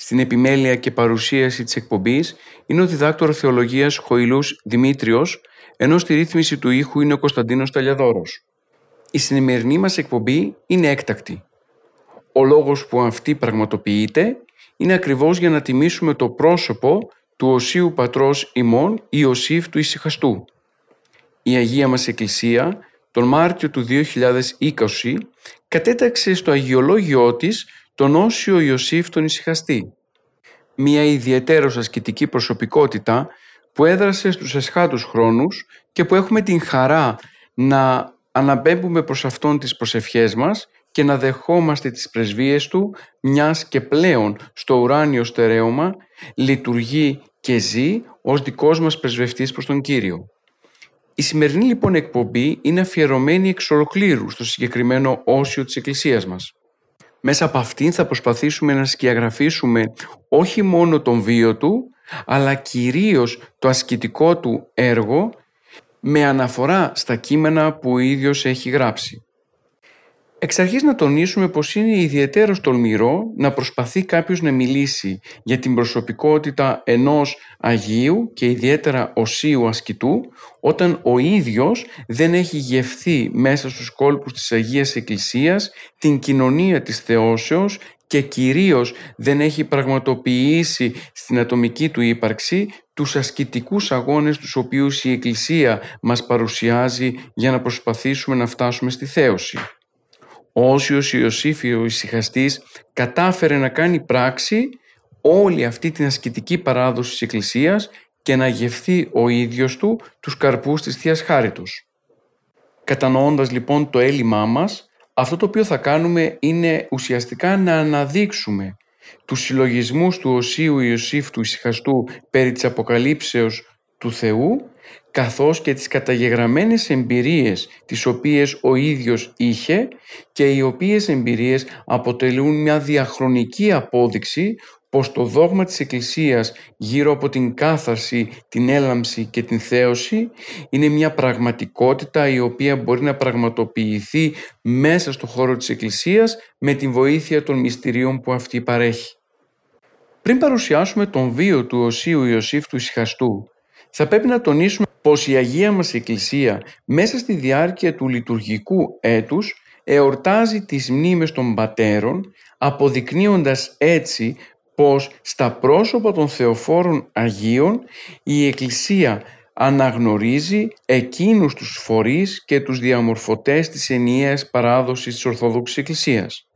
Στην επιμέλεια και παρουσίαση της εκπομπής είναι ο διδάκτορ θεολογίας Χοηλούς Δημήτριος, ενώ στη ρύθμιση του ήχου είναι ο Κωνσταντίνος Ταλιαδόρος. Η σημερινή μας εκπομπή είναι έκτακτη. Ο λόγος που αυτή πραγματοποιείται είναι ακριβώς για να τιμήσουμε το πρόσωπο του Οσίου Πατρός ημών Ιωσήφ του Ισυχαστού. Η Αγία μας Εκκλησία τον Μάρτιο του 2020 κατέταξε στο αγιολόγιό της τον Όσιο Ιωσήφ τον Ισυχαστή. Μια ιδιαίτερος ασκητική προσωπικότητα που έδρασε στους εσχάτους χρόνους και που έχουμε την χαρά να αναπέμπουμε προς Αυτόν τις προσευχές μας και να δεχόμαστε τις πρεσβείες Του, μιας και πλέον στο ουράνιο στερέωμα λειτουργεί και ζει ως δικός μας πρεσβευτής προς τον Κύριο. Η σημερινή λοιπόν εκπομπή είναι αφιερωμένη εξ ολοκλήρου στο συγκεκριμένο όσιο της Εκκλησίας μας. Μέσα από αυτήν θα προσπαθήσουμε να σκιαγραφίσουμε όχι μόνο τον βίο του, αλλά κυρίως το ασκητικό του έργο με αναφορά στα κείμενα που ο ίδιος έχει γράψει. Εξ αρχής να τονίσουμε πως είναι ιδιαίτερος τολμηρό να προσπαθεί κάποιος να μιλήσει για την προσωπικότητα ενός Αγίου και ιδιαίτερα οσίου ασκητού όταν ο ίδιος δεν έχει γευθεί μέσα στους κόλπους της Αγίας Εκκλησίας την κοινωνία της θεώσεως και κυρίως δεν έχει πραγματοποιήσει στην ατομική του ύπαρξη τους ασκητικούς αγώνες τους οποίους η Εκκλησία μας παρουσιάζει για να προσπαθήσουμε να φτάσουμε στη θέωση. Ο Όσιος Ιωσήφ ο ησυχαστής κατάφερε να κάνει πράξη όλη αυτή την ασκητική παράδοση της Εκκλησίας και να γευθεί ο ίδιος του τους καρπούς της Θείας Χάριτος. Κατανοώντας λοιπόν το έλλειμμά μας, αυτό το οποίο θα κάνουμε είναι ουσιαστικά να αναδείξουμε τους συλλογισμούς του Οσίου Ιωσήφ του Ισυχαστού περί της αποκαλύψεως του Θεού καθώς και τις καταγεγραμμένες εμπειρίες τις οποίες ο ίδιος είχε και οι οποίες εμπειρίες αποτελούν μια διαχρονική απόδειξη πως το δόγμα της Εκκλησίας γύρω από την κάθαρση, την έλαμψη και την θέωση είναι μια πραγματικότητα η οποία μπορεί να πραγματοποιηθεί μέσα στο χώρο της Εκκλησίας με την βοήθεια των μυστηρίων που αυτή παρέχει. Πριν παρουσιάσουμε τον βίο του Οσίου Ιωσήφ του Ισυχαστού, θα πρέπει να τονίσουμε πως η Αγία μας Εκκλησία μέσα στη διάρκεια του λειτουργικού έτους εορτάζει τις μνήμες των πατέρων αποδεικνύοντας έτσι πως στα πρόσωπα των Θεοφόρων Αγίων η Εκκλησία αναγνωρίζει εκείνους τους φορείς και τους διαμορφωτές της ενιαίας παράδοσης της Ορθόδοξης Εκκλησίας.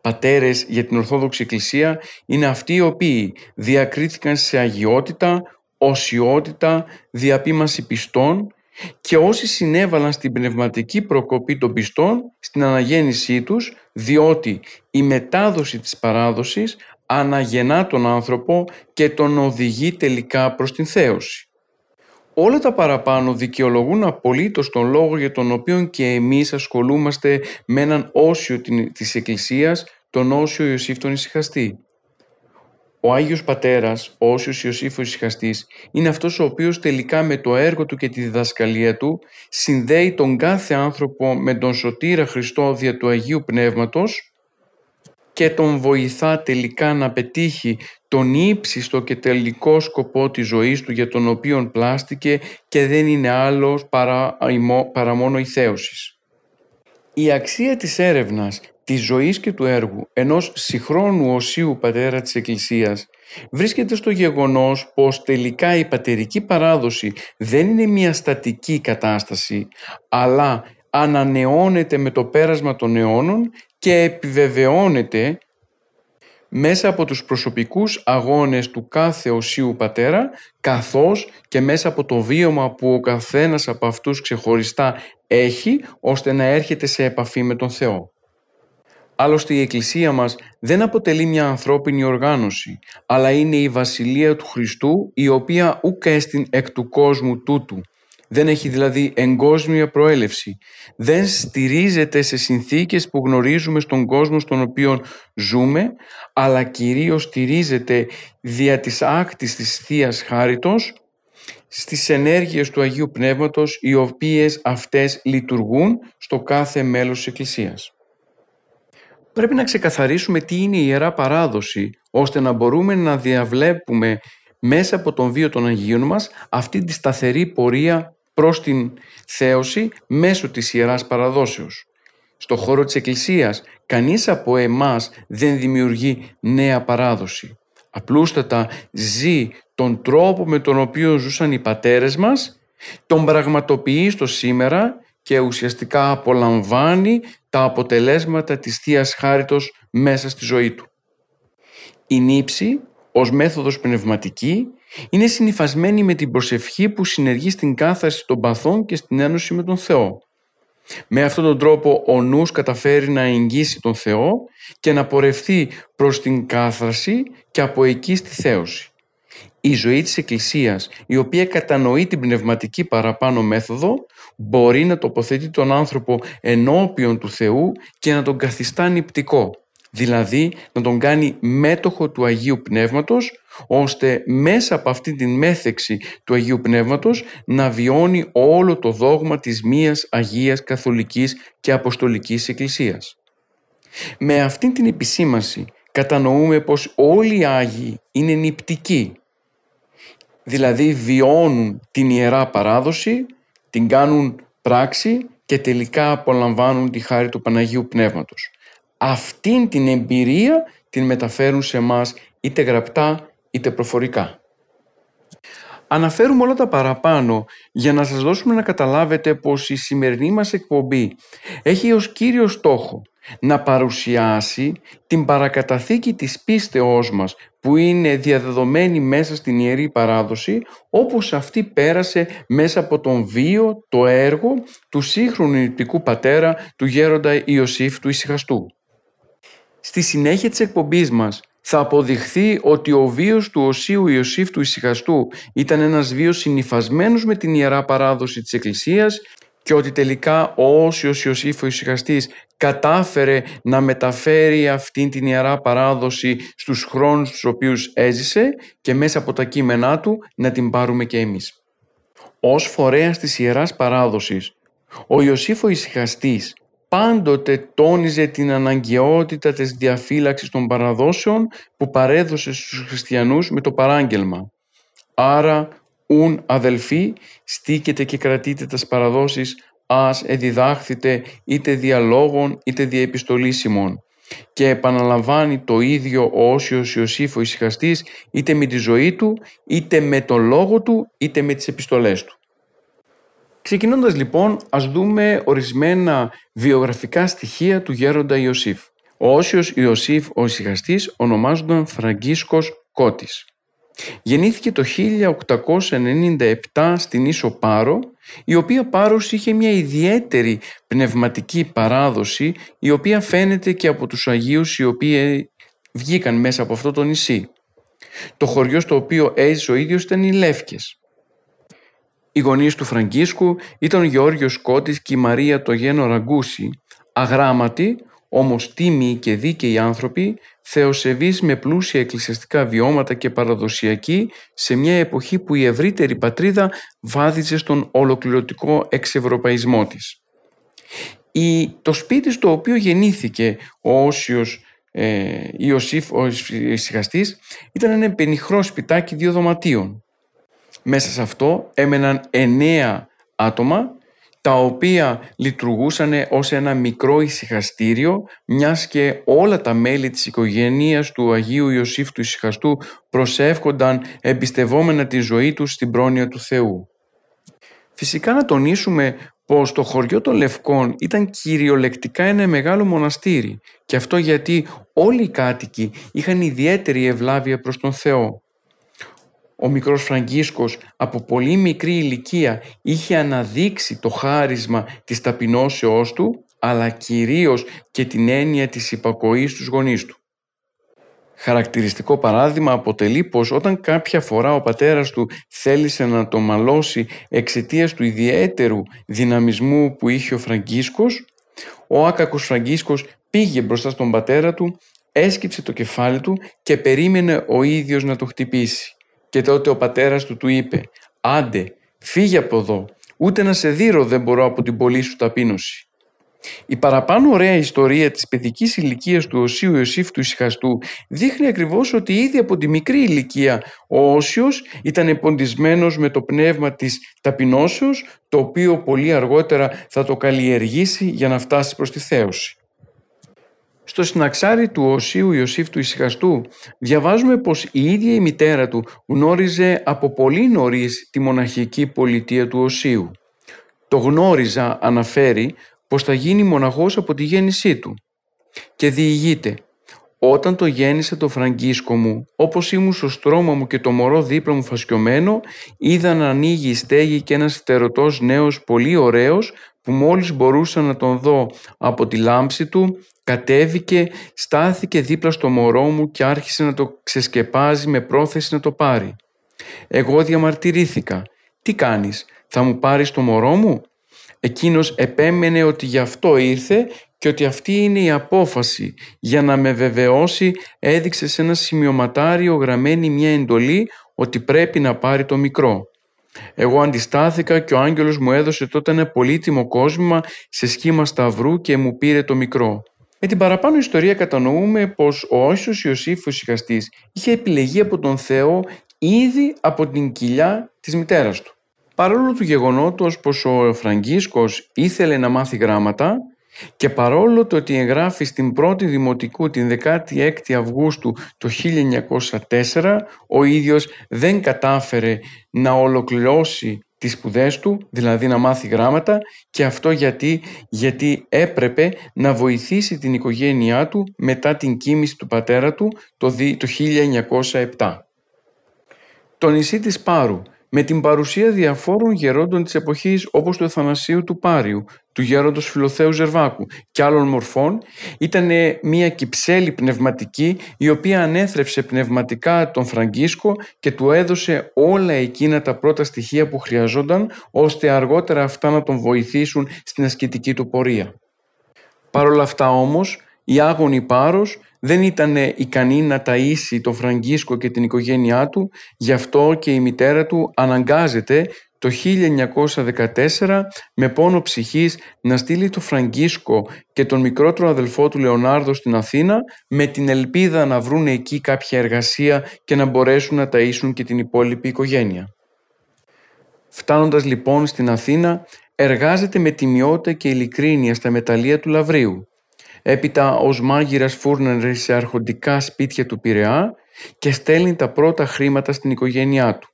Πατέρες για την Ορθόδοξη Εκκλησία είναι αυτοί οι οποίοι διακρίθηκαν σε αγιότητα, οσιότητα, διαπίμαση πιστών και όσοι συνέβαλαν στην πνευματική προκοπή των πιστών στην αναγέννησή τους διότι η μετάδοση της παράδοσης αναγεννά τον άνθρωπο και τον οδηγεί τελικά προς την θέωση. Όλα τα παραπάνω δικαιολογούν απολύτως τον λόγο για τον οποίο και εμείς ασχολούμαστε με έναν όσιο της Εκκλησίας, τον όσιο Ιωσήφ τον Ισυχαστή. Ο Άγιος Πατέρας, ο Όσιος Ιωσήφ ο Ισυχαστής, είναι αυτός ο οποίος τελικά με το έργο του και τη διδασκαλία του συνδέει τον κάθε άνθρωπο με τον Σωτήρα Χριστό δια του Αγίου Πνεύματος και τον βοηθά τελικά να πετύχει τον ύψιστο και τελικό σκοπό της ζωής του για τον οποίο πλάστηκε και δεν είναι άλλος παρά, παρά μόνο η θέωσης. Η αξία της έρευνας της ζωής και του έργου ενός συγχρόνου οσίου πατέρα της Εκκλησίας βρίσκεται στο γεγονός πως τελικά η πατερική παράδοση δεν είναι μια στατική κατάσταση αλλά ανανεώνεται με το πέρασμα των αιώνων και επιβεβαιώνεται μέσα από τους προσωπικούς αγώνες του κάθε οσίου πατέρα καθώς και μέσα από το βίωμα που ο καθένας από αυτούς ξεχωριστά έχει ώστε να έρχεται σε επαφή με τον Θεό. Άλλωστε η Εκκλησία μας δεν αποτελεί μια ανθρώπινη οργάνωση, αλλά είναι η Βασιλεία του Χριστού η οποία ούκ έστιν εκ του κόσμου τούτου. Δεν έχει δηλαδή εγκόσμια προέλευση. Δεν στηρίζεται σε συνθήκες που γνωρίζουμε στον κόσμο στον οποίο ζούμε, αλλά κυρίως στηρίζεται δια της άκτης της Θείας Χάριτος στις ενέργειες του Αγίου Πνεύματος οι οποίες αυτές λειτουργούν στο κάθε μέλος της Εκκλησίας. Πρέπει να ξεκαθαρίσουμε τι είναι η Ιερά Παράδοση ώστε να μπορούμε να διαβλέπουμε μέσα από τον βίο των Αγίων μας αυτή τη σταθερή πορεία προς την θέωση μέσω της Ιεράς Παραδόσεως. Στο χώρο της Εκκλησίας κανείς από εμάς δεν δημιουργεί νέα παράδοση. Απλούστατα ζει τον τρόπο με τον οποίο ζούσαν οι πατέρες μας, τον πραγματοποιεί στο σήμερα και ουσιαστικά απολαμβάνει τα αποτελέσματα της θείας Χάριτος μέσα στη ζωή του. Η νύψη ως μέθοδος πνευματική είναι συνειφασμένη με την προσευχή που συνεργεί στην κάθαρση των παθών και στην ένωση με τον Θεό. Με αυτόν τον τρόπο ο νους καταφέρει να εγγύσει τον Θεό και να πορευθεί προς την κάθαρση και από εκεί στη θέωση. Η ζωή της Εκκλησίας, η οποία κατανοεί την πνευματική παραπάνω μέθοδο, μπορεί να τοποθετεί τον άνθρωπο ενώπιον του Θεού και να τον καθιστά νηπτικό, δηλαδή να τον κάνει μέτοχο του Αγίου Πνεύματος, ώστε μέσα από αυτή την μέθεξη του Αγίου Πνεύματος να βιώνει όλο το δόγμα της μίας Αγίας Καθολικής και Αποστολικής Εκκλησίας. Με αυτή την επισήμαση κατανοούμε πως όλοι οι Άγιοι είναι νηπτικοί, δηλαδή βιώνουν την Ιερά Παράδοση, την κάνουν πράξη και τελικά απολαμβάνουν τη χάρη του Παναγίου Πνεύματος. Αυτήν την εμπειρία την μεταφέρουν σε μας είτε γραπτά είτε προφορικά. Αναφέρουμε όλα τα παραπάνω για να σας δώσουμε να καταλάβετε πως η σημερινή μας εκπομπή έχει ως κύριο στόχο να παρουσιάσει την παρακαταθήκη της πίστεώς μας που είναι διαδεδομένη μέσα στην Ιερή Παράδοση όπως αυτή πέρασε μέσα από τον βίο, το έργο του σύγχρονου νηπτικού πατέρα του γέροντα Ιωσήφ του Ισυχαστού. Στη συνέχεια της εκπομπής μας θα αποδειχθεί ότι ο βίος του Οσίου Ιωσήφ του Ισυχαστού ήταν ένας βίος συνειφασμένος με την Ιερά Παράδοση της Εκκλησίας και ότι τελικά ο Όσιος Ιωσήφ ο Ισυχαστής κατάφερε να μεταφέρει αυτήν την Ιερά Παράδοση στους χρόνους τους οποίους έζησε και μέσα από τα κείμενά του να την πάρουμε και εμείς. Ως φορέας της Ιεράς Παράδοσης, ο Ιωσήφ ο Ισυχαστής πάντοτε τόνιζε την αναγκαιότητα της διαφύλαξης των παραδόσεων που παρέδωσε στους χριστιανούς με το παράγγελμα. Άρα, ουν αδελφοί, στήκετε και κρατείτε τις παραδόσεις, ας εδιδάχθητε είτε διαλόγων είτε διαεπιστολήσιμων. Και επαναλαμβάνει το ίδιο ο Όσιος Ιωσήφ ο Ισυχαστής είτε με τη ζωή του, είτε με τον λόγο του, είτε με τις επιστολές του. Ξεκινώντας λοιπόν, ας δούμε ορισμένα βιογραφικά στοιχεία του γέροντα Ιωσήφ. Ο Όσιος Ιωσήφ ο Ισυχαστής ονομάζονταν Φραγκίσκος Κώτης. Γεννήθηκε το 1897 στην Ίσο Πάρο, η οποία Πάρος είχε μια ιδιαίτερη πνευματική παράδοση, η οποία φαίνεται και από τους Αγίους οι οποίοι βγήκαν μέσα από αυτό το νησί. Το χωριό στο οποίο έζησε ο ίδιος ήταν οι Λεύκες. Οι γονείς του Φραγκίσκου ήταν ο Γεώργιος Σκότης και η Μαρία το γένο Ραγκούση, αγράμματοι, όμως τίμοι και δίκαιοι άνθρωποι, θεοσεβείς με πλούσια εκκλησιαστικά βιώματα και παραδοσιακοί σε μια εποχή που η ευρύτερη πατρίδα βάδιζε στον ολοκληρωτικό εξευρωπαϊσμό της. Η, το σπίτι στο οποίο γεννήθηκε ο Όσιος ε, Ιωσήφ ο Ισυχαστής ήταν ένα πενιχρό σπιτάκι δύο δωματίων. Μέσα σε αυτό έμεναν εννέα άτομα τα οποία λειτουργούσαν ως ένα μικρό ησυχαστήριο μιας και όλα τα μέλη της οικογένειας του Αγίου Ιωσήφ του Ησυχαστού προσεύχονταν εμπιστευόμενα τη ζωή τους στην πρόνοια του Θεού. Φυσικά να τονίσουμε πως το χωριό των Λευκών ήταν κυριολεκτικά ένα μεγάλο μοναστήρι και αυτό γιατί όλοι οι κάτοικοι είχαν ιδιαίτερη ευλάβεια προς τον Θεό. Ο μικρός Φραγκίσκος από πολύ μικρή ηλικία είχε αναδείξει το χάρισμα της ταπεινώσεώς του, αλλά κυρίως και την έννοια της υπακοής στους γονείς του. Χαρακτηριστικό παράδειγμα αποτελεί πως όταν κάποια φορά ο πατέρας του θέλησε να το μαλώσει εξαιτίας του ιδιαίτερου δυναμισμού που είχε ο Φραγκίσκος, ο άκακος Φραγκίσκος πήγε μπροστά στον πατέρα του, έσκυψε το κεφάλι του και περίμενε ο ίδιος να το χτυπήσει. Και τότε ο πατέρας του του είπε «Άντε, φύγε από εδώ, ούτε να σε δείρω δεν μπορώ από την πολύ σου ταπείνωση». Η παραπάνω ωραία ιστορία της παιδικής ηλικίας του Οσίου Ιωσήφ του Ισυχαστού δείχνει ακριβώς ότι ήδη από τη μικρή ηλικία ο Όσιος ήταν εποντισμένος με το πνεύμα της ταπεινώσεως το οποίο πολύ αργότερα θα το καλλιεργήσει για να φτάσει προς τη θέωση. Στο συναξάρι του Οσίου Ιωσήφ του Ισυχαστού διαβάζουμε πως η ίδια η μητέρα του γνώριζε από πολύ νωρίς τη μοναχική πολιτεία του Οσίου. Το γνώριζα αναφέρει πως θα γίνει μοναχός από τη γέννησή του. Και διηγείται «Όταν το γέννησε το φραγκίσκο μου, όπως ήμουν στο στρώμα μου και το μωρό δίπλα μου φασκιωμένο, είδα να ανοίγει η στέγη και ένας φτερωτός νέος πολύ ωραίος που μόλις μπορούσα να τον δω από τη λάμψη του, κατέβηκε, στάθηκε δίπλα στο μωρό μου και άρχισε να το ξεσκεπάζει με πρόθεση να το πάρει. Εγώ διαμαρτυρήθηκα. «Τι κάνεις, θα μου πάρεις το μωρό μου» Εκείνος επέμενε ότι γι' αυτό ήρθε και ότι αυτή είναι η απόφαση. Για να με βεβαιώσει έδειξε σε ένα σημειωματάριο γραμμένη μια εντολή ότι πρέπει να πάρει το μικρό. Εγώ αντιστάθηκα και ο άγγελος μου έδωσε τότε ένα πολύτιμο κόσμημα σε σχήμα σταυρού και μου πήρε το μικρό. Με την παραπάνω ιστορία κατανοούμε πως ο Όσιος Ιωσήφ ο είχε επιλεγεί από τον Θεό ήδη από την κοιλιά της μητέρας του. Παρόλο του γεγονότος πως ο Φραγκίσκος ήθελε να μάθει γράμματα και παρόλο το ότι εγγράφει στην πρώτη δημοτικού την 16η Αυγούστου το 1904 ο ίδιος δεν κατάφερε να ολοκληρώσει τις σπουδές του, δηλαδή να μάθει γράμματα και αυτό γιατί, γιατί έπρεπε να βοηθήσει την οικογένειά του μετά την κοίμηση του πατέρα του το 1907. Το νησί της Πάρου με την παρουσία διαφόρων γερόντων της εποχής όπως του Αθανασίου του Πάριου, του γέροντος Φιλοθέου Ζερβάκου και άλλων μορφών, ήταν μια κυψέλη πνευματική η οποία ανέθρεψε πνευματικά τον Φραγκίσκο και του έδωσε όλα εκείνα τα πρώτα στοιχεία που χρειαζόταν ώστε αργότερα αυτά να τον βοηθήσουν στην ασκητική του πορεία. Παρ' όλα αυτά όμως, η άγωνη Πάρος δεν ήταν ικανή να ταΐσει τον Φραγκίσκο και την οικογένειά του, γι' αυτό και η μητέρα του αναγκάζεται το 1914 με πόνο ψυχής να στείλει τον Φραγκίσκο και τον μικρότερο αδελφό του Λεωνάρδο στην Αθήνα με την ελπίδα να βρουν εκεί κάποια εργασία και να μπορέσουν να ταΐσουν και την υπόλοιπη οικογένεια. Φτάνοντας λοιπόν στην Αθήνα, εργάζεται με τιμιότητα και ειλικρίνεια στα μεταλλεία του Λαβρίου Έπειτα ως μάγειρας φούρναρε σε αρχοντικά σπίτια του Πειραιά και στέλνει τα πρώτα χρήματα στην οικογένειά του.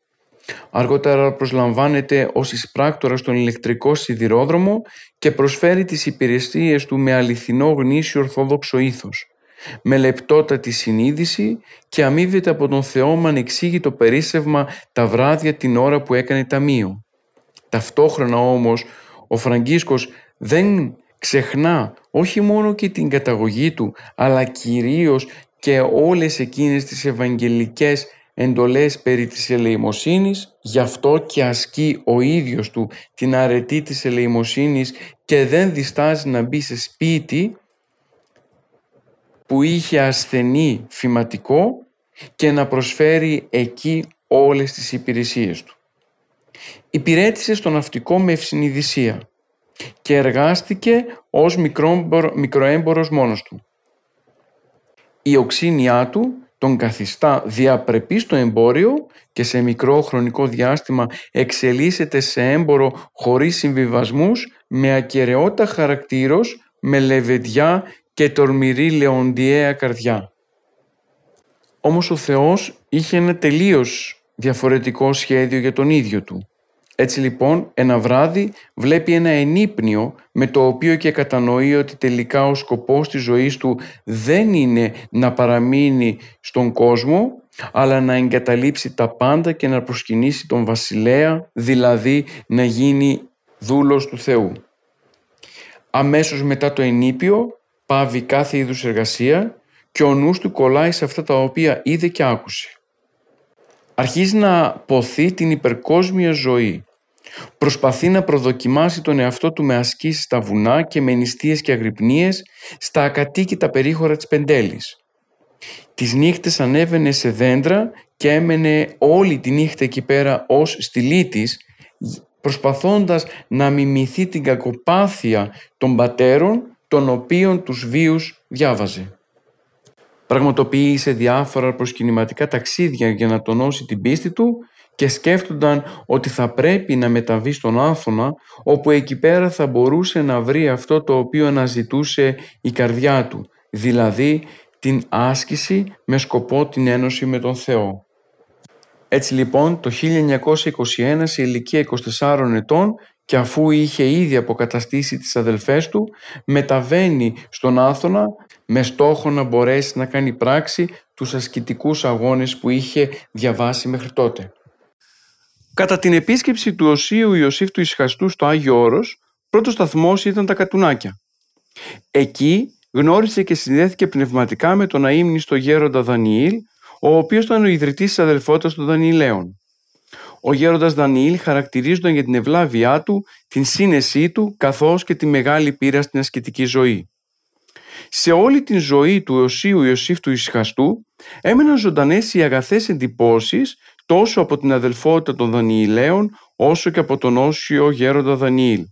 Αργότερα προσλαμβάνεται ως εισπράκτορας στον ηλεκτρικό σιδηρόδρομο και προσφέρει τις υπηρεσίες του με αληθινό γνήσιο ορθόδοξο ήθος. Με λεπτότατη συνείδηση και αμείβεται από τον Θεό με ανεξήγητο περίσσευμα τα βράδια την ώρα που έκανε ταμείο. Ταυτόχρονα όμως ο Φραγκίσκος δεν ξεχνά όχι μόνο και την καταγωγή του, αλλά κυρίως και όλες εκείνες τις ευαγγελικές εντολές περί της ελεημοσύνης, γι' αυτό και ασκεί ο ίδιος του την αρετή της ελεημοσύνης και δεν διστάζει να μπει σε σπίτι που είχε ασθενή φυματικό και να προσφέρει εκεί όλες τις υπηρεσίες του. Υπηρέτησε στο ναυτικό με ευσυνειδησία και εργάστηκε ως μικροέμπορος μόνος του. Η οξύνια του τον καθιστά διαπρεπής στο εμπόριο και σε μικρό χρονικό διάστημα εξελίσσεται σε έμπορο χωρίς συμβιβασμούς με ακαιρεότητα χαρακτήρος, με λεβεντιά και τορμηρή λεοντιαία καρδιά. Όμως ο Θεός είχε ένα τελείως διαφορετικό σχέδιο για τον ίδιο του. Έτσι λοιπόν ένα βράδυ βλέπει ένα ενύπνιο με το οποίο και κατανοεί ότι τελικά ο σκοπός της ζωής του δεν είναι να παραμείνει στον κόσμο αλλά να εγκαταλείψει τα πάντα και να προσκυνήσει τον βασιλέα, δηλαδή να γίνει δούλος του Θεού. αμέσως μετά το ενήπιο πάβει κάθε είδους εργασία και ο νους του κολλάει σε αυτά τα οποία είδε και άκουσε. Αρχίζει να ποθεί την υπερκόσμια ζωή. Προσπαθεί να προδοκιμάσει τον εαυτό του με ασκήσεις στα βουνά και με νηστείες και αγρυπνίες στα ακατοίκητα περίχωρα της Πεντέλης. Τις νύχτες ανέβαινε σε δέντρα και έμενε όλη τη νύχτα εκεί πέρα ως στυλή της, προσπαθώντας να μιμηθεί την κακοπάθεια των πατέρων, των οποίων τους βίους διάβαζε. Πραγματοποίησε διάφορα προσκυνηματικά ταξίδια για να τονώσει την πίστη του και σκέφτονταν ότι θα πρέπει να μεταβεί στον Άθωνα όπου εκεί πέρα θα μπορούσε να βρει αυτό το οποίο αναζητούσε η καρδιά του, δηλαδή την άσκηση με σκοπό την ένωση με τον Θεό. Έτσι λοιπόν το 1921 σε ηλικία 24 ετών και αφού είχε ήδη αποκαταστήσει τις αδελφές του μεταβαίνει στον Άθωνα με στόχο να μπορέσει να κάνει πράξη τους ασκητικούς αγώνες που είχε διαβάσει μέχρι τότε. Κατά την επίσκεψη του Οσίου Ιωσήφ του Ισχαστού στο Άγιο Όρος, πρώτος σταθμός ήταν τα Κατουνάκια. Εκεί γνώρισε και συνδέθηκε πνευματικά με τον αείμνηστο γέροντα Δανιήλ, ο οποίος ήταν ο ιδρυτής της αδελφότητας των Δανιηλαίων. Ο γέροντας Δανιήλ χαρακτηρίζονταν για την ευλάβειά του, την σύνεσή του, καθώς και τη μεγάλη πείρα στην ασκητική ζωή. Σε όλη την ζωή του Οσίου Ιωσήφ του Ισχαστού έμεναν ζωντανές οι αγαθές εντυπώσεις τόσο από την αδελφότητα των Δανιηλαίων όσο και από τον Όσιο γέροντα Δανιήλ.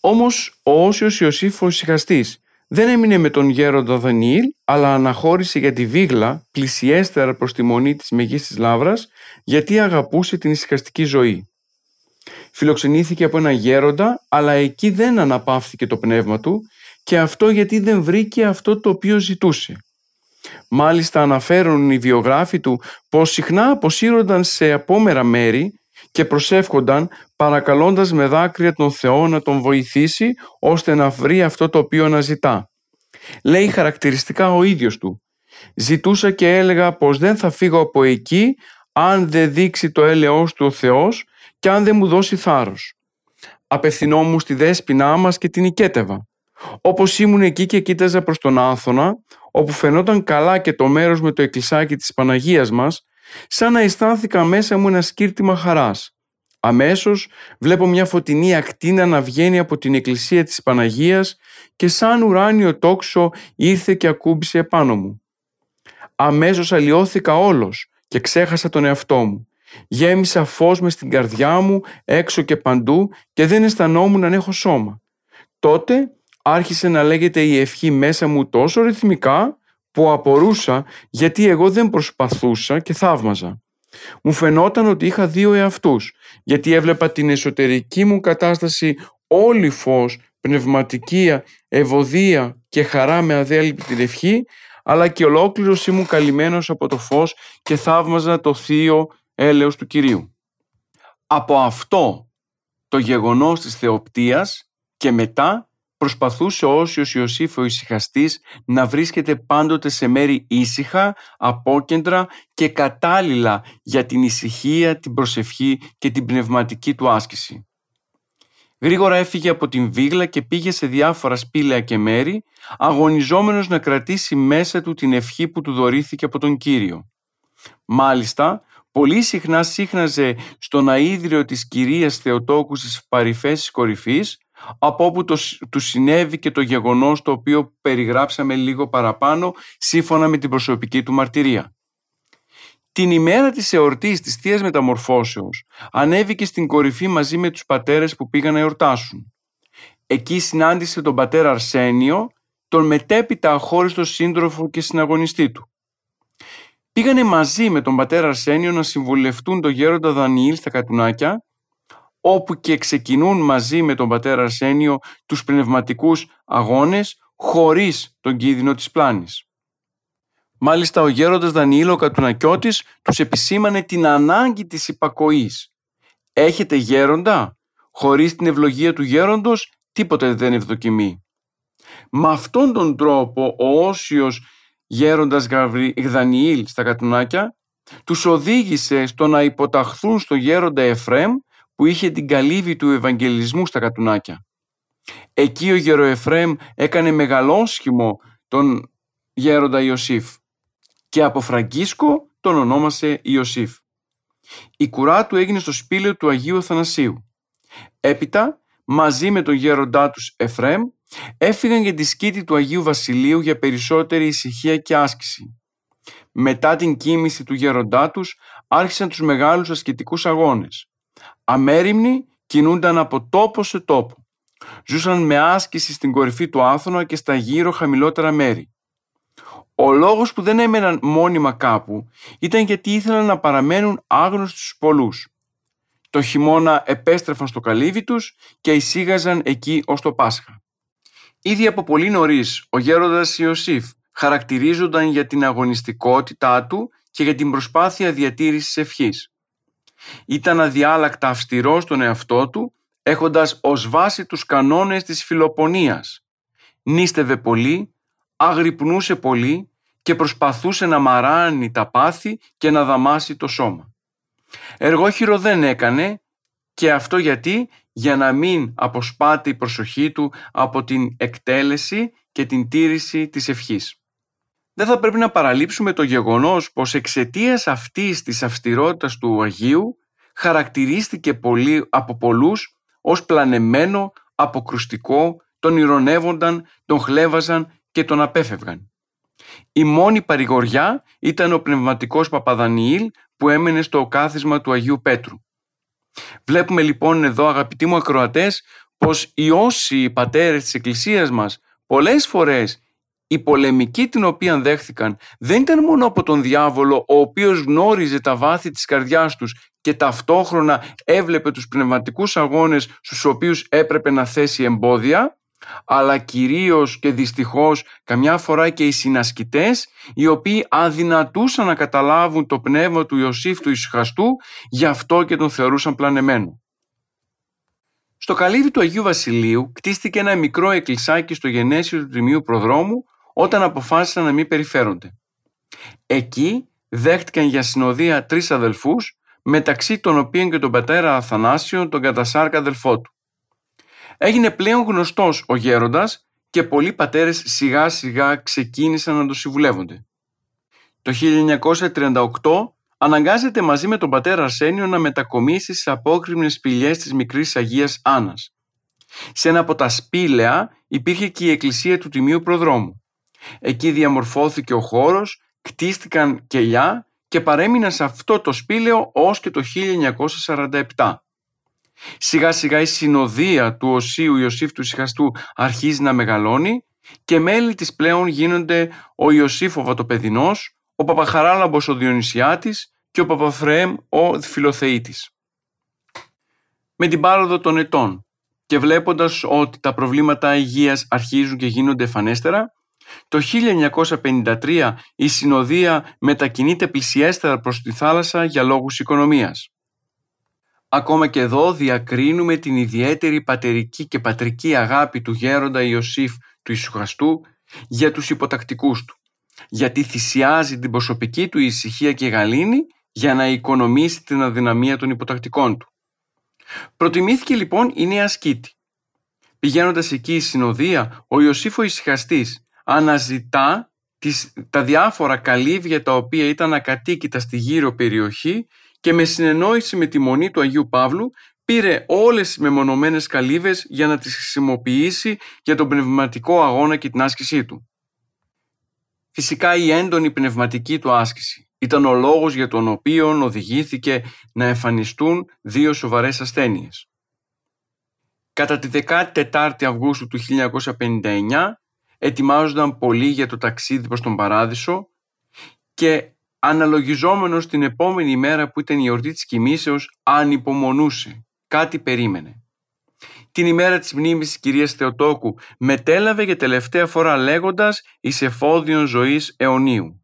Όμως ο Όσιος Ιωσήφ ο Ισχαστής δεν έμεινε με τον γέροντα Δανιήλ, αλλά αναχώρησε για τη Βίγλα, πλησιέστερα προς τη μονή της Μεγίστης Λάβρας, γιατί αγαπούσε την ησυχαστική ζωή. Φιλοξενήθηκε από ένα γέροντα, αλλά εκεί δεν αναπαύθηκε το πνεύμα του και αυτό γιατί δεν βρήκε αυτό το οποίο ζητούσε. Μάλιστα αναφέρουν οι βιογράφοι του πως συχνά αποσύρονταν σε απόμερα μέρη και προσεύχονταν παρακαλώντας με δάκρυα τον Θεό να τον βοηθήσει ώστε να βρει αυτό το οποίο αναζητά. Λέει χαρακτηριστικά ο ίδιος του. Ζητούσα και έλεγα πως δεν θα φύγω από εκεί αν δεν δείξει το έλεος του ο Θεός και αν δεν μου δώσει θάρρος. Απευθυνόμουν στη δέσποινά μας και την οικέτευα. Όπως ήμουν εκεί και κοίταζα προς τον Άθωνα, όπου φαινόταν καλά και το μέρος με το εκκλησάκι της Παναγίας μας, σαν να αισθάνθηκα μέσα μου ένα σκύρτημα χαράς. Αμέσως βλέπω μια φωτεινή ακτίνα να βγαίνει από την εκκλησία της Παναγίας και σαν ουράνιο τόξο ήρθε και ακούμπησε επάνω μου. Αμέσως αλλοιώθηκα όλος και ξέχασα τον εαυτό μου. Γέμισα φως μες στην καρδιά μου, έξω και παντού και δεν αισθανόμουν να έχω σώμα. Τότε άρχισε να λέγεται η ευχή μέσα μου τόσο ρυθμικά που απορούσα γιατί εγώ δεν προσπαθούσα και θαύμαζα. Μου φαινόταν ότι είχα δύο εαυτούς, γιατί έβλεπα την εσωτερική μου κατάσταση όλη φως, πνευματική, ευωδία και χαρά με αδέλφη την ευχή, αλλά και ολόκληρος ήμουν καλυμμένος από το φως και θαύμαζα το θείο έλεος του Κυρίου. Από αυτό το γεγονός της θεοπτείας και μετά προσπαθούσε ο Όσιος Ιωσήφ ο ησυχαστής να βρίσκεται πάντοτε σε μέρη ήσυχα, απόκεντρα και κατάλληλα για την ησυχία, την προσευχή και την πνευματική του άσκηση. Γρήγορα έφυγε από την βίγλα και πήγε σε διάφορα σπήλαια και μέρη, αγωνιζόμενος να κρατήσει μέσα του την ευχή που του δωρήθηκε από τον Κύριο. Μάλιστα, πολύ συχνά σύχναζε στον αίδριο της κυρίας Θεοτόκου στις παρυφές κορυφής, από όπου το, του συνέβη και το γεγονός το οποίο περιγράψαμε λίγο παραπάνω σύμφωνα με την προσωπική του μαρτυρία. Την ημέρα της εορτής της Θείας Μεταμορφώσεως ανέβηκε στην κορυφή μαζί με τους πατέρες που πήγαν να εορτάσουν. Εκεί συνάντησε τον πατέρα Αρσένιο, τον μετέπειτα αχώριστο σύντροφο και συναγωνιστή του. Πήγανε μαζί με τον πατέρα Αρσένιο να συμβουλευτούν τον γέροντα Δανιήλ στα Κατουνάκια όπου και ξεκινούν μαζί με τον πατέρα Αρσένιο τους πνευματικούς αγώνες χωρίς τον κίνδυνο της πλάνης. Μάλιστα ο γέροντας Δανιήλο Κατουνακιώτης τους επισήμανε την ανάγκη της υπακοής. Έχετε γέροντα, χωρίς την ευλογία του γέροντος τίποτε δεν ευδοκιμεί. Με αυτόν τον τρόπο ο όσιος γέροντας Δανιήλ στα Κατουνάκια τους οδήγησε στο να υποταχθούν στο γέροντα Εφρέμ που είχε την καλύβη του Ευαγγελισμού στα κατουνάκια. Εκεί ο γεροεφρέμ έκανε μεγαλόσχημο τον γέροντα Ιωσήφ και από Φραγκίσκο τον ονόμασε Ιωσήφ. Η κουρά του έγινε στο σπήλαιο του Αγίου Θανασίου. Έπειτα, μαζί με τον γέροντά τους Εφρέμ, έφυγαν για τη σκήτη του Αγίου Βασιλείου για περισσότερη ησυχία και άσκηση. Μετά την κίνηση του γέροντά τους, άρχισαν τους μεγάλους ασκητικούς αγώνες. Αμέριμνοι κινούνταν από τόπο σε τόπο. Ζούσαν με άσκηση στην κορυφή του Άθωνα και στα γύρω χαμηλότερα μέρη. Ο λόγος που δεν έμεναν μόνιμα κάπου ήταν γιατί ήθελαν να παραμένουν άγνωστοι στους πολλούς. Το χειμώνα επέστρεφαν στο καλύβι τους και εισήγαζαν εκεί ως το Πάσχα. Ήδη από πολύ νωρίς ο γέροντας Ιωσήφ χαρακτηρίζονταν για την αγωνιστικότητά του και για την προσπάθεια διατήρησης ευχής. Ήταν αδιάλακτα αυστηρός στον εαυτό του, έχοντας ως βάση τους κανόνες της φιλοπονίας. Νίστευε πολύ, αγρυπνούσε πολύ και προσπαθούσε να μαράνει τα πάθη και να δαμάσει το σώμα. Εργόχειρο δεν έκανε και αυτό γιατί για να μην αποσπάται η προσοχή του από την εκτέλεση και την τήρηση της ευχής. Δεν θα πρέπει να παραλείψουμε το γεγονός πως εξαιτίας αυτής της αυστηρότητας του Αγίου χαρακτηρίστηκε πολύ, από πολλούς ως πλανεμένο, αποκρουστικό, τον ηρωνεύονταν, τον χλέβαζαν και τον απέφευγαν. Η μόνη παρηγοριά ήταν ο πνευματικός Παπαδανιήλ που έμενε στο κάθισμα του Αγίου Πέτρου. Βλέπουμε λοιπόν εδώ αγαπητοί μου ακροατές πως οι όσοι πατέρες της Εκκλησίας μας πολλές φορές η πολεμική την οποία δέχθηκαν δεν ήταν μόνο από τον διάβολο ο οποίος γνώριζε τα βάθη της καρδιάς τους και ταυτόχρονα έβλεπε τους πνευματικούς αγώνες στους οποίους έπρεπε να θέσει εμπόδια αλλά κυρίως και δυστυχώς καμιά φορά και οι συνασκητές οι οποίοι αδυνατούσαν να καταλάβουν το πνεύμα του Ιωσήφ του Ισχαστού γι' αυτό και τον θεωρούσαν πλανεμένο. Στο καλύβι του Αγίου Βασιλείου κτίστηκε ένα μικρό εκκλησάκι στο γενέσιο του Τριμίου Προδρόμου όταν αποφάσισαν να μην περιφέρονται. Εκεί δέχτηκαν για συνοδεία τρεις αδελφούς μεταξύ των οποίων και τον πατέρα Αθανάσιο τον κατασάρκα αδελφό του. Έγινε πλέον γνωστός ο γέροντας και πολλοί πατέρες σιγά σιγά ξεκίνησαν να τον συμβουλεύονται. Το 1938 αναγκάζεται μαζί με τον πατέρα Αρσένιο να μετακομίσει στις απόκριμνες σπηλιές της μικρής Αγίας Άννας. Σε ένα από τα σπήλαια υπήρχε και η εκκλησία του Τιμίου Προδρόμου. Εκεί διαμορφώθηκε ο χώρος, κτίστηκαν κελιά και παρέμειναν σε αυτό το σπήλαιο ως και το 1947. Σιγά σιγά η συνοδεία του Οσίου Ιωσήφ του Σιχαστού αρχίζει να μεγαλώνει και μέλη της πλέον γίνονται ο Ιωσήφ ο Βατοπεδινός, ο Παπαχαράλαμπος ο Διονυσιάτης και ο Παπαφρέμ ο Φιλοθεήτης. Με την πάροδο των ετών και βλέποντας ότι τα προβλήματα υγείας αρχίζουν και γίνονται εφανέστερα, το 1953 η συνοδεία μετακινείται πλησιέστερα προς τη θάλασσα για λόγους οικονομίας. Ακόμα και εδώ διακρίνουμε την ιδιαίτερη πατερική και πατρική αγάπη του γέροντα Ιωσήφ του Ισουχαστού για τους υποτακτικούς του, γιατί θυσιάζει την προσωπική του ησυχία και γαλήνη για να οικονομήσει την αδυναμία των υποτακτικών του. Προτιμήθηκε λοιπόν η νέα σκήτη. Πηγαίνοντας εκεί η συνοδεία, ο Ιωσήφ ο Ισυχαστής αναζητά τις, τα διάφορα καλύβια τα οποία ήταν ακατοίκητα στη γύρω περιοχή και με συνεννόηση με τη μονή του Αγίου Παύλου πήρε όλες τις μεμονωμένες καλύβες για να τις χρησιμοποιήσει για τον πνευματικό αγώνα και την άσκησή του. Φυσικά η έντονη πνευματική του άσκηση ήταν ο λόγος για τον οποίο οδηγήθηκε να εμφανιστούν δύο σοβαρές ασθένειες. Κατά τη 14η Αυγούστου του 1959 ετοιμάζονταν πολύ για το ταξίδι προς τον Παράδεισο και αναλογιζόμενος την επόμενη μέρα που ήταν η εορτή της κοιμήσεως ανυπομονούσε, κάτι περίμενε. Την ημέρα της μνήμης της κυρίας Θεοτόκου μετέλαβε για τελευταία φορά λέγοντας «Εις εφόδιον ζωής αιωνίου».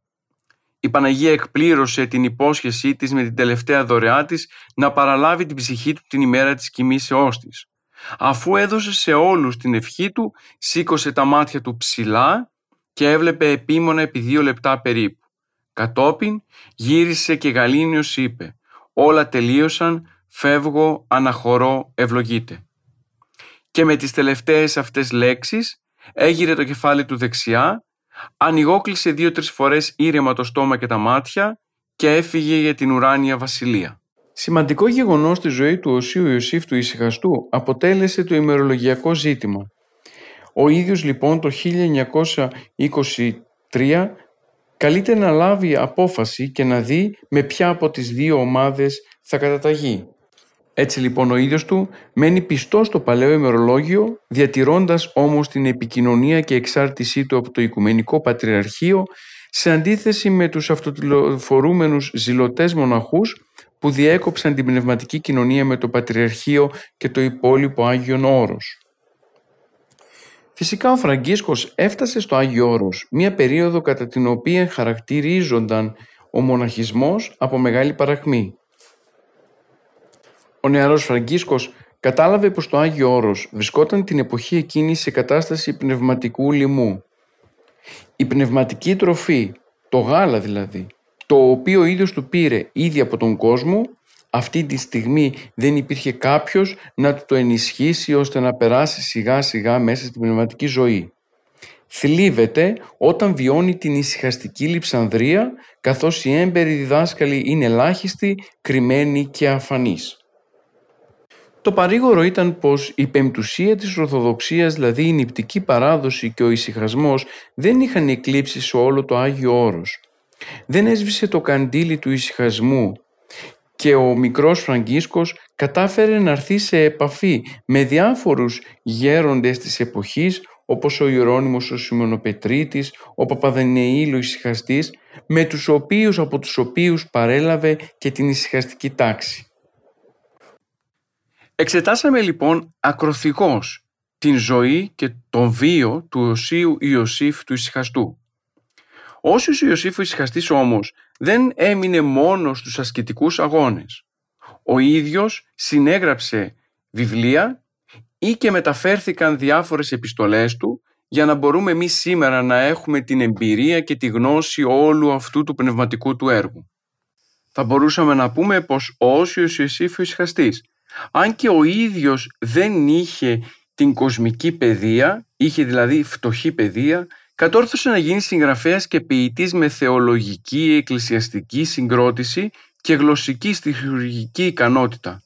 Η Παναγία εκπλήρωσε την υπόσχεσή της με την τελευταία δωρεά της να παραλάβει την ψυχή του την ημέρα της κοιμήσεώς της. Αφού έδωσε σε όλους την ευχή του, σήκωσε τα μάτια του ψηλά και έβλεπε επίμονα επί δύο λεπτά περίπου. Κατόπιν γύρισε και γαλήνιος είπε «Όλα τελείωσαν, φεύγω, αναχωρώ, ευλογείτε». και με τις τελευταίες αυτές λέξεις έγειρε το κεφάλι του δεξιά, ανοιγόκλεισε δύο-τρεις φορές ήρεμα το στόμα και τα μάτια και έφυγε για την ουράνια βασιλεία. Σημαντικό γεγονός στη ζωή του Οσίου Ιωσήφ του Ισυχαστού αποτέλεσε το ημερολογιακό ζήτημα. Ο ίδιος λοιπόν το 1923 καλείται να λάβει απόφαση και να δει με ποια από τις δύο ομάδες θα καταταγεί. Έτσι λοιπόν ο ίδιος του μένει πιστός στο παλαιό ημερολόγιο, διατηρώντας όμως την επικοινωνία και εξάρτησή του από το Οικουμενικό Πατριαρχείο, σε αντίθεση με τους αυτοτηλοφορούμενους ζηλωτές μοναχούς που διέκοψαν την πνευματική κοινωνία με το Πατριαρχείο και το υπόλοιπο Άγιον Όρος. Φυσικά ο Φραγκίσκος έφτασε στο Άγιο Όρος, μια περίοδο κατά την οποία χαρακτηρίζονταν ο μοναχισμός από μεγάλη παραχμή. Ο νεαρός Φραγκίσκος κατάλαβε πως το Άγιο Όρος βρισκόταν την εποχή εκείνη σε κατάσταση πνευματικού λοιμού. Η πνευματική τροφή, το γάλα δηλαδή, το οποίο ο ίδιος του πήρε ήδη από τον κόσμο, αυτή τη στιγμή δεν υπήρχε κάποιος να του το ενισχύσει ώστε να περάσει σιγά σιγά μέσα στην πνευματική ζωή. Θλίβεται όταν βιώνει την ησυχαστική λειψανδρία καθώς οι έμπεροι διδάσκαλοι είναι ελάχιστοι, κρυμμένοι και αφανείς. Το παρήγορο ήταν πως η πεμπτουσία της Ορθοδοξίας, δηλαδή η νηπτική παράδοση και ο ησυχασμός δεν είχαν εκλείψει σε όλο το Άγιο Όρος. Δεν έσβησε το καντήλι του ησυχασμού και ο μικρός Φραγκίσκος κατάφερε να έρθει σε επαφή με διάφορους γέροντες της εποχής όπως ο Ιερώνυμος ο Σιμωνοπετρίτης, ο Παπαδενεήλ ο ησυχαστής, με τους οποίους, από τους οποίους παρέλαβε και την ησυχαστική τάξη. Εξετάσαμε λοιπόν ακροθυγώς την ζωή και τον βίο του Οσίου Ιωσήφ του Ισυχαστού. Ο Όσιος Ιωσήφ ο Ισυχαστής όμως δεν έμεινε μόνος στους ασκητικούς αγώνες. Ο ίδιος συνέγραψε βιβλία ή και μεταφέρθηκαν διάφορες επιστολές του για να μπορούμε εμείς σήμερα να έχουμε την εμπειρία και τη γνώση όλου αυτού του πνευματικού του έργου. Θα μπορούσαμε να πούμε πως ο Όσιος Ιωσήφ ο Ισυχαστής αν και ο ίδιος δεν είχε την κοσμική παιδεία, είχε δηλαδή φτωχή παιδεία, κατόρθωσε να γίνει συγγραφέας και ποιητής με θεολογική, εκκλησιαστική συγκρότηση και γλωσσική στοιχουργική ικανότητα,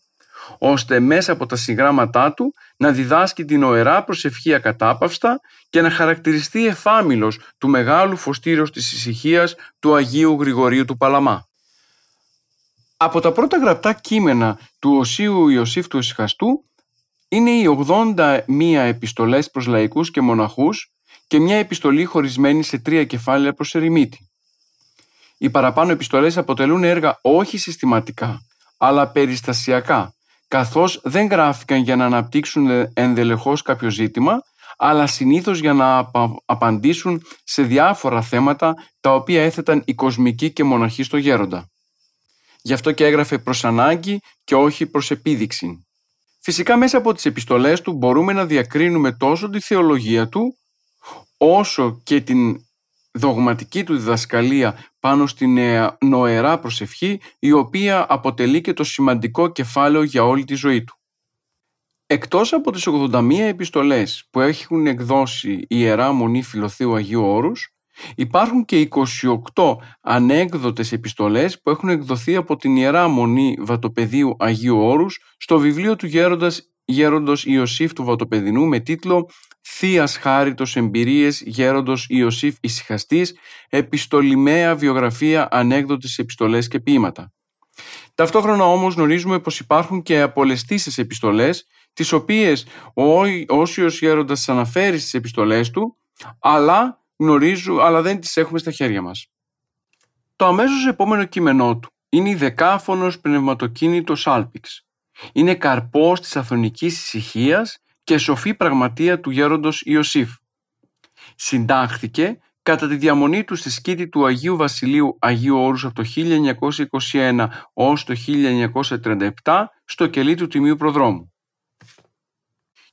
ώστε μέσα από τα συγγράμματά του να διδάσκει την οερά προσευχή ακατάπαυστα και να χαρακτηριστεί εφάμιλος του μεγάλου φωστήρος της ησυχίας του Αγίου Γρηγορίου του Παλαμά. Από τα πρώτα γραπτά κείμενα του Οσίου Ιωσήφ του Ισυχαστού είναι οι 81 επιστολές προς λαϊκούς και μοναχούς και μια επιστολή χωρισμένη σε τρία κεφάλαια προς ερημίτη. Οι παραπάνω επιστολές αποτελούν έργα όχι συστηματικά, αλλά περιστασιακά, καθώς δεν γράφηκαν για να αναπτύξουν ενδελεχώς κάποιο ζήτημα, αλλά συνήθως για να απαντήσουν σε διάφορα θέματα τα οποία έθεταν οι κοσμικοί και μοναχοί στο γέροντα. Γι' αυτό και έγραφε προς ανάγκη και όχι προς επίδειξη. Φυσικά μέσα από τις επιστολές του μπορούμε να διακρίνουμε τόσο τη θεολογία του, όσο και την δογματική του διδασκαλία πάνω στην νοερά προσευχή, η οποία αποτελεί και το σημαντικό κεφάλαιο για όλη τη ζωή του. Εκτός από τις 81 επιστολές που έχουν εκδώσει η Ιερά Μονή Φιλοθείου Αγίου Όρους, Υπάρχουν και 28 ανέκδοτες επιστολές που έχουν εκδοθεί από την Ιερά Μονή Βατοπεδίου Αγίου Όρους στο βιβλίο του γέροντας, γέροντος Ιωσήφ του Βατοπεδινού με τίτλο «Θείας χάριτος εμπειρίες γέροντος Ιωσήφ Ισυχαστής, επιστολημαία βιογραφία ανέκδοτες επιστολές και ποίηματα». Ταυτόχρονα όμως γνωρίζουμε πως υπάρχουν και απολεστήσεις επιστολές τις οποίες ο Όσιος Γέροντας αναφέρει στις επιστολές του αλλά γνωρίζω αλλά δεν τις έχουμε στα χέρια μας. Το αμέσως επόμενο κείμενό του είναι η δεκάφωνος πνευματοκίνητος Άλπιξ. Είναι καρπός της αθωνικής ησυχίας και σοφή πραγματεία του γέροντος Ιωσήφ. Συντάχθηκε κατά τη διαμονή του στη σκήτη του Αγίου Βασιλείου Αγίου Όρους από το 1921 ως το 1937 στο κελί του Τιμίου Προδρόμου.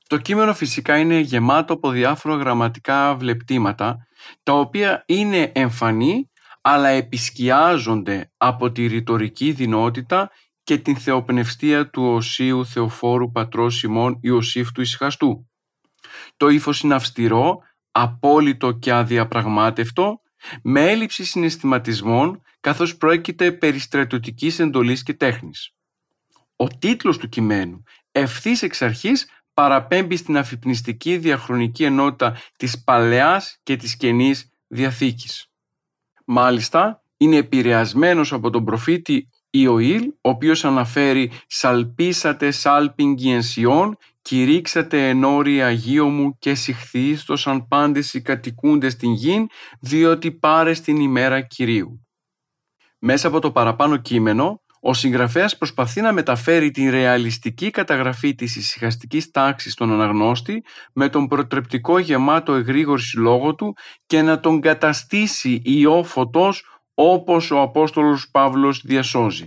Το κείμενο φυσικά είναι γεμάτο από διάφορα γραμματικά βλεπτήματα, τα οποία είναι εμφανή αλλά επισκιάζονται από τη ρητορική δυνότητα και την θεοπνευστία του Οσίου Θεοφόρου Πατρός Σιμών Ιωσήφ του Ισχαστού. Το ύφος είναι αυστηρό, απόλυτο και αδιαπραγμάτευτο, με έλλειψη συναισθηματισμών καθώς πρόκειται περί στρατιωτικής εντολής και τέχνης. Ο τίτλος του κειμένου ευθύς εξ αρχής παραπέμπει στην αφυπνιστική διαχρονική ενότητα της Παλαιάς και της Καινής Διαθήκης. Μάλιστα, είναι επηρεασμένος από τον προφήτη Ιωήλ, ο οποίος αναφέρει «Σαλπίσατε σάλπιν ενσιών, κηρύξατε ενόρι Αγίο μου και συχθίστοσαν πάντες οι κατοικούντες στην γην, διότι πάρες στην ημέρα Κυρίου». Μέσα από το παραπάνω κείμενο, ο συγγραφέας προσπαθεί να μεταφέρει την ρεαλιστική καταγραφή της ησυχαστικής τάξης των αναγνώστη με τον προτρεπτικό γεμάτο εγρήγορση λόγο του και να τον καταστήσει ιό φωτός όπως ο Απόστολος Παύλος διασώζει.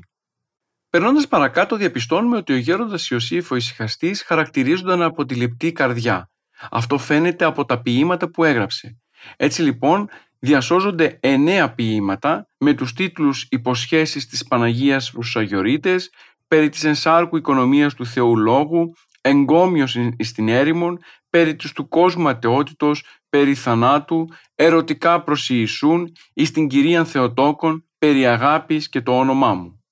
Περνώντας παρακάτω διαπιστώνουμε ότι ο γέροντας Ιωσήφ ο ησυχαστής χαρακτηρίζονταν από τη λεπτή καρδιά. Αυτό φαίνεται από τα ποίηματα που έγραψε. Έτσι λοιπόν διασώζονται εννέα ποίηματα με τους τίτλους «Υποσχέσεις της Παναγίας στους Αγιορείτες», «Περί της ενσάρκου οικονομίας του Θεού Λόγου», «Εγκόμιος στην έρημον», «Περί τους του κόσμου ατεότητος», «Περί θανάτου», «Ερωτικά προς Ιησούν» ή στην Κυρίαν Θεοτόκον, «Περί αγάπης και το όνομά μου».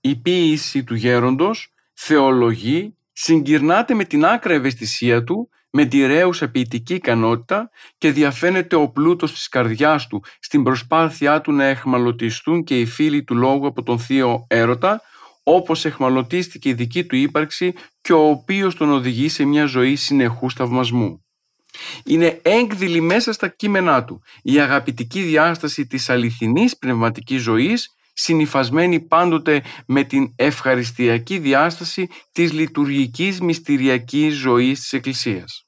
Η ποίηση του γέροντος θεολογεί, συγκυρνάται με την άκρα ευαισθησία του με τη ρέουσα ποιητική ικανότητα και διαφαίνεται ο πλούτος της καρδιάς του στην προσπάθειά του να εχμαλωτιστούν και οι φίλοι του λόγου από τον θείο έρωτα, όπως εχμαλωτίστηκε η δική του ύπαρξη και ο οποίος τον οδηγεί σε μια ζωή συνεχούς θαυμασμού. Είναι έγκδηλη μέσα στα κείμενά του η αγαπητική διάσταση της αληθινής πνευματικής ζωής συνυφασμένη πάντοτε με την ευχαριστιακή διάσταση της λειτουργικής μυστηριακής ζωής της Εκκλησίας.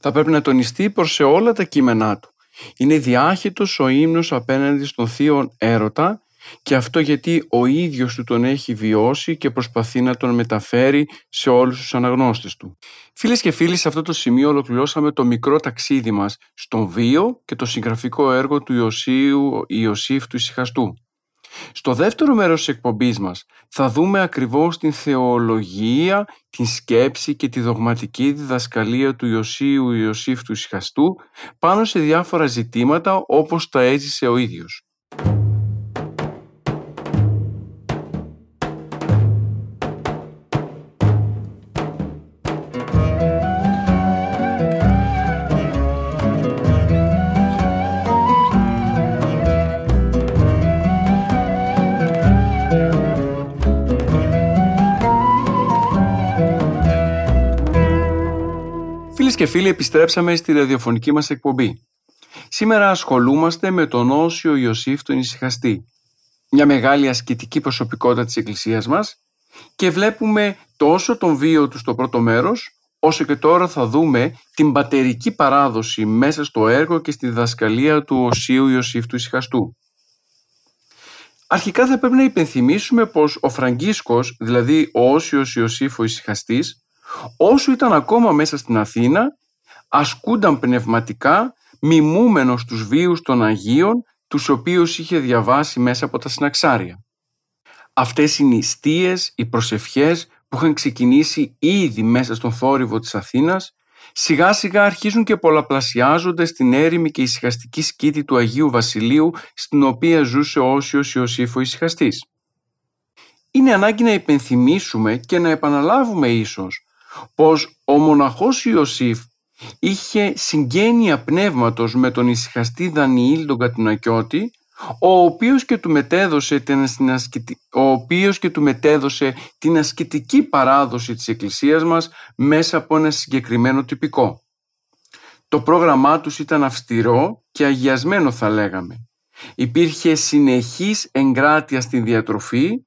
Θα πρέπει να τονιστεί προς σε όλα τα κείμενά του. Είναι διάχυτος ο ύμνος απέναντι στον θείο έρωτα και αυτό γιατί ο ίδιος του τον έχει βιώσει και προσπαθεί να τον μεταφέρει σε όλους τους αναγνώστες του. Φίλες και φίλοι, σε αυτό το σημείο ολοκληρώσαμε το μικρό ταξίδι μας στον βίο και το συγγραφικό έργο του Ιωσίου Ιωσήφ του Ισυχαστού. Στο δεύτερο μέρος της εκπομπής μας θα δούμε ακριβώς την θεολογία, την σκέψη και τη δογματική διδασκαλία του Ιωσίου Ιωσήφ του Ισχαστού πάνω σε διάφορα ζητήματα όπως τα έζησε ο ίδιος. Και φίλοι, επιστρέψαμε στη ραδιοφωνική μας εκπομπή. Σήμερα ασχολούμαστε με τον Όσιο Ιωσήφ τον Ισυχαστή, μια μεγάλη ασκητική προσωπικότητα της Εκκλησίας μας και βλέπουμε τόσο τον βίο του στο πρώτο μέρος, όσο και τώρα θα δούμε την πατερική παράδοση μέσα στο έργο και στη διδασκαλία του Οσίου Ιωσήφ του Ισυχαστού. Αρχικά θα πρέπει να υπενθυμίσουμε πως ο Φραγκίσκος, δηλαδή ο Όσιος Ιωσήφ ο Ισυχαστής, όσο ήταν ακόμα μέσα στην Αθήνα, ασκούνταν πνευματικά μιμούμενος τους βίους των Αγίων, τους οποίους είχε διαβάσει μέσα από τα συναξάρια. Αυτές οι νηστείες, οι προσευχές που είχαν ξεκινήσει ήδη μέσα στον θόρυβο της Αθήνας, σιγά σιγά αρχίζουν και πολλαπλασιάζονται στην έρημη και ησυχαστική σκήτη του Αγίου Βασιλείου, στην οποία ζούσε ο Όσιος Ιωσήφ ο ησυχαστής. Είναι ανάγκη να υπενθυμίσουμε και να επαναλάβουμε ίσως πως ο μοναχός Ιωσήφ είχε συγγένεια πνεύματος με τον ησυχαστή Δανιήλ τον Κατουνακιώτη ο οποίος και του μετέδωσε την, ο οποίος και του μετέδωσε την ασκητική παράδοση της Εκκλησίας μας μέσα από ένα συγκεκριμένο τυπικό. Το πρόγραμμά τους ήταν αυστηρό και αγιασμένο θα λέγαμε. Υπήρχε συνεχής εγκράτεια στη διατροφή,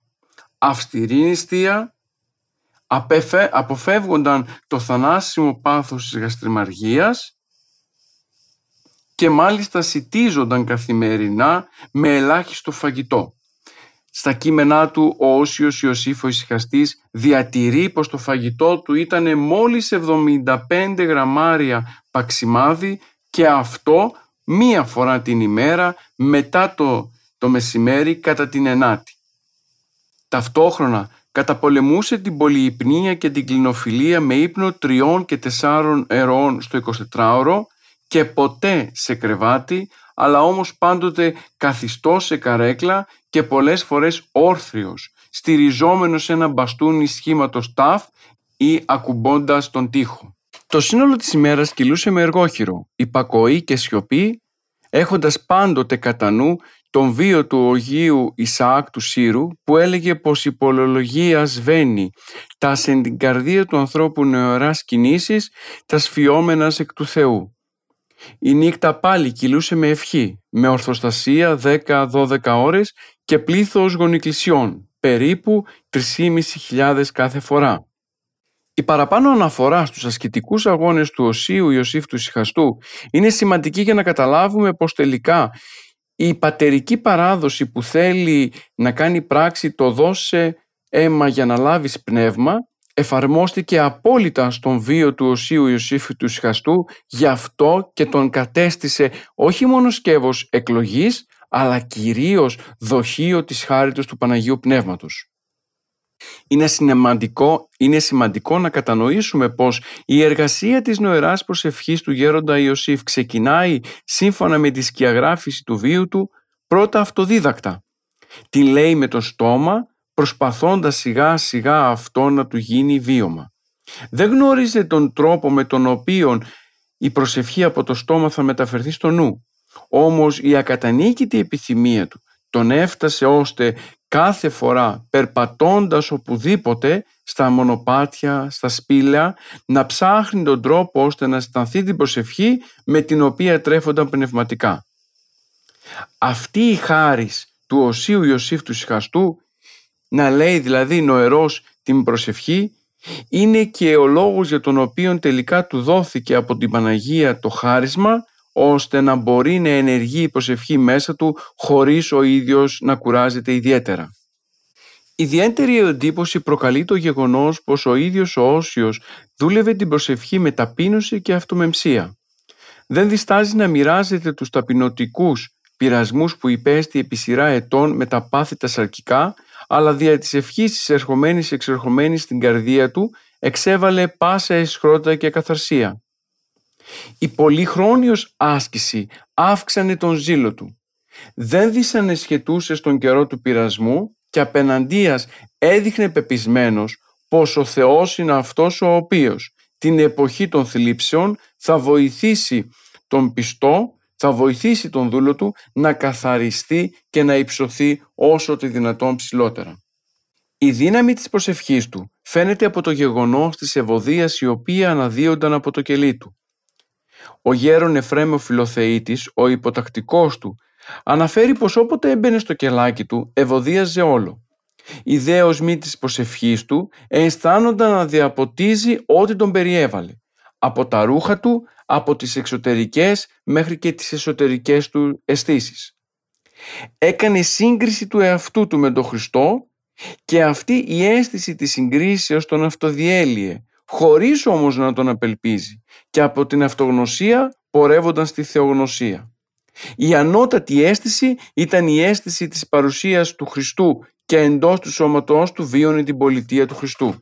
αυστηρή νηστεία, αποφεύγονταν το θανάσιμο πάθος της γαστριμαργίας και μάλιστα σιτίζονταν καθημερινά με ελάχιστο φαγητό. Στα κείμενά του ο Όσιος Ιωσήφ ο Ισυχαστής διατηρεί πως το φαγητό του ήταν μόλις 75 γραμμάρια παξιμάδι και αυτό μία φορά την ημέρα μετά το, το μεσημέρι κατά την ενάτη. Ταυτόχρονα καταπολεμούσε την πολυυπνία και την κλινοφιλία με ύπνο τριών και τεσσάρων ερών στο 24ωρο και ποτέ σε κρεβάτι, αλλά όμως πάντοτε καθιστό σε καρέκλα και πολλές φορές όρθριος, στηριζόμενος σε ένα μπαστούνι σχήματος ταφ ή ακουμπώντας τον τοίχο. Το σύνολο της ημέρας κυλούσε με εργόχειρο, υπακοή και σιωπή, έχοντας πάντοτε κατά νου τον βίο του Ογίου Ισαάκ του Σύρου που έλεγε πως η πολεολογία σβαίνει τα εν την καρδία του ανθρώπου νεοράς κινήσεις τα σφιόμενας εκ του Θεού. Η νύχτα πάλι κυλούσε με ευχή, με ορθοστασία 10-12 ώρες και πλήθος γονικλησιών, περίπου 3.500 κάθε φορά. Η παραπάνω αναφορά στους ασκητικούς αγώνες του Οσίου Ιωσήφ του Σιχαστού είναι σημαντική για να καταλάβουμε πως τελικά η πατερική παράδοση που θέλει να κάνει πράξη το δώσε αίμα για να λάβεις πνεύμα εφαρμόστηκε απόλυτα στον βίο του Οσίου Ιωσήφ του Σιχαστού γι' αυτό και τον κατέστησε όχι μόνο σκεύος εκλογής αλλά κυρίως δοχείο της χάριτος του Παναγίου Πνεύματος. Είναι σημαντικό, είναι σημαντικό να κατανοήσουμε πως η εργασία της νοεράς προσευχής του γέροντα Ιωσήφ ξεκινάει σύμφωνα με τη σκιαγράφηση του βίου του πρώτα αυτοδίδακτα. Την λέει με το στόμα προσπαθώντας σιγά σιγά αυτό να του γίνει βίωμα. Δεν γνώριζε τον τρόπο με τον οποίο η προσευχή από το στόμα θα μεταφερθεί στο νου. Όμως η ακατανίκητη επιθυμία του τον έφτασε ώστε κάθε φορά περπατώντας οπουδήποτε στα μονοπάτια, στα σπήλαια να ψάχνει τον τρόπο ώστε να αισθανθεί την προσευχή με την οποία τρέφονταν πνευματικά. Αυτή η χάρις του Οσίου Ιωσήφ του Σιχαστού να λέει δηλαδή νοερός την προσευχή είναι και ο λόγος για τον οποίο τελικά του δόθηκε από την Παναγία το χάρισμα ώστε να μπορεί να ενεργεί η προσευχή μέσα του χωρίς ο ίδιος να κουράζεται ιδιαίτερα. Ιδιαίτερη εντύπωση προκαλεί το γεγονός πως ο ίδιος ο Όσιος δούλευε την προσευχή με ταπείνωση και αυτομεμψία. Δεν διστάζει να μοιράζεται τους ταπεινωτικούς πειρασμούς που υπέστη επί σειρά ετών με τα πάθη τα σαρκικά, αλλά δια της ευχής της ερχομένης εξερχομένης στην καρδία του εξέβαλε πάσα εσχρότητα και καθαρσία. Η πολυχρόνιος άσκηση αύξανε τον ζήλο του. Δεν δυσανεσχετούσε στον καιρό του πειρασμού και απέναντίας έδειχνε πεπισμένος πως ο Θεός είναι αυτός ο οποίος την εποχή των θλίψεων θα βοηθήσει τον πιστό, θα βοηθήσει τον δούλο του να καθαριστεί και να υψωθεί όσο το δυνατόν ψηλότερα. Η δύναμη της προσευχής του φαίνεται από το γεγονός της ευωδίας η οποία αναδύονταν από το κελί του. Ο γέρον Εφραίμ ο Φιλοθεήτης, ο υποτακτικός του, αναφέρει πως όποτε έμπαινε στο κελάκι του ευωδίαζε όλο. Η δε οσμή της προσευχής του αισθάνονταν να διαποτίζει ό,τι τον περιέβαλε. Από τα ρούχα του, από τις εξωτερικές μέχρι και τις εσωτερικές του αισθήσεις. Έκανε σύγκριση του εαυτού του με τον Χριστό και αυτή η αίσθηση της συγκρίσεως τον αυτοδιέλυε χωρίς όμως να τον απελπίζει και από την αυτογνωσία πορεύονταν στη θεογνωσία. Η ανώτατη αίσθηση ήταν η αίσθηση της παρουσίας του Χριστού και εντός του σώματός του βίωνε την πολιτεία του Χριστού.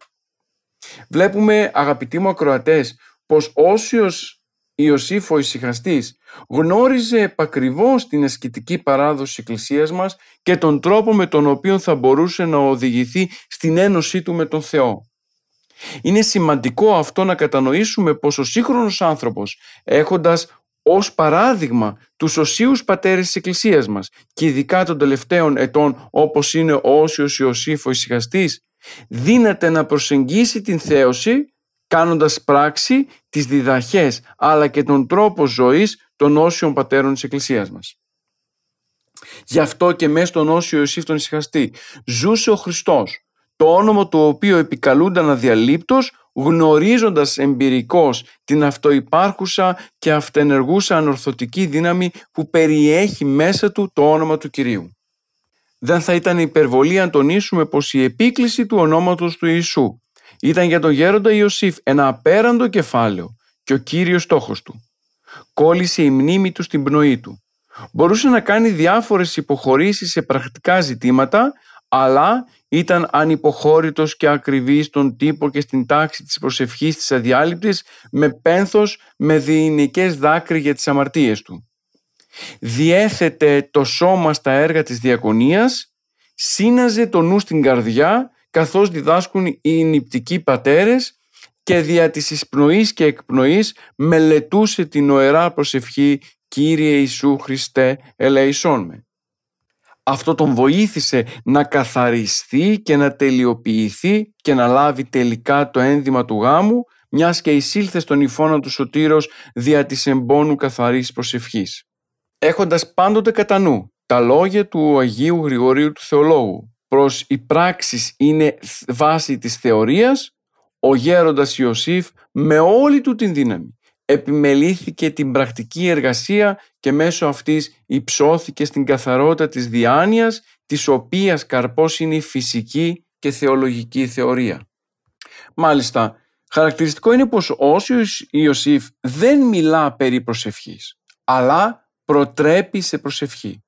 Βλέπουμε αγαπητοί μου ακροατές πως όσιος Ιωσήφ ο ησυχαστής γνώριζε επακριβώς την ασκητική παράδοση της Εκκλησίας μας και τον τρόπο με τον οποίο θα μπορούσε να οδηγηθεί στην ένωσή του με τον Θεό. Είναι σημαντικό αυτό να κατανοήσουμε πως ο σύγχρονος άνθρωπος έχοντας ως παράδειγμα τους οσίους πατέρες της Εκκλησίας μας και ειδικά των τελευταίων ετών όπως είναι ο Όσιος Ιωσήφ ο Ισυχαστής δύναται να προσεγγίσει την θέωση κάνοντας πράξη τις διδαχές αλλά και τον τρόπο ζωής των όσιων πατέρων της Εκκλησίας μας. Γι' αυτό και μέσα στον Όσιο Ιωσήφ τον Ισυχαστή ζούσε ο Χριστός το όνομα του οποίου επικαλούνταν αδιαλείπτως γνωρίζοντας εμπειρικώς την αυτοϋπάρχουσα και αυτενεργούσα ανορθωτική δύναμη που περιέχει μέσα του το όνομα του Κυρίου. Δεν θα ήταν υπερβολή αν τονίσουμε πως η επίκληση του ονόματος του Ιησού ήταν για τον γέροντα Ιωσήφ ένα απέραντο κεφάλαιο και ο κύριος στόχος του. Κόλλησε η μνήμη του στην πνοή του. Μπορούσε να κάνει διάφορες υποχωρήσεις σε πρακτικά ζητήματα αλλά ήταν ανυποχώρητος και ακριβής στον τύπο και στην τάξη της προσευχής της αδιάλειπτης με πένθος με διηνικές δάκρυ για τις αμαρτίες του. Διέθετε το σώμα στα έργα της διακονίας, σύναζε το νου στην καρδιά καθώς διδάσκουν οι νηπτικοί πατέρες και δια της εισπνοής και εκπνοής μελετούσε την οερά προσευχή «Κύριε Ιησού Χριστέ, ελεησόν με». Αυτό τον βοήθησε να καθαριστεί και να τελειοποιηθεί και να λάβει τελικά το ένδυμα του γάμου, μιας και εισήλθε στον υφώνα του Σωτήρος δια της εμπόνου καθαρής προσευχής. Έχοντας πάντοτε κατά νου τα λόγια του Αγίου Γρηγορίου του Θεολόγου προς οι πράξεις είναι βάση της θεωρίας, ο γέροντας Ιωσήφ με όλη του την δύναμη επιμελήθηκε την πρακτική εργασία και μέσω αυτής υψώθηκε στην καθαρότητα της διάνοιας, της οποίας καρπός είναι η φυσική και θεολογική θεωρία. Μάλιστα, χαρακτηριστικό είναι πως ο Όσιος Ιωσήφ δεν μιλά περί προσευχής, αλλά προτρέπει σε προσευχή.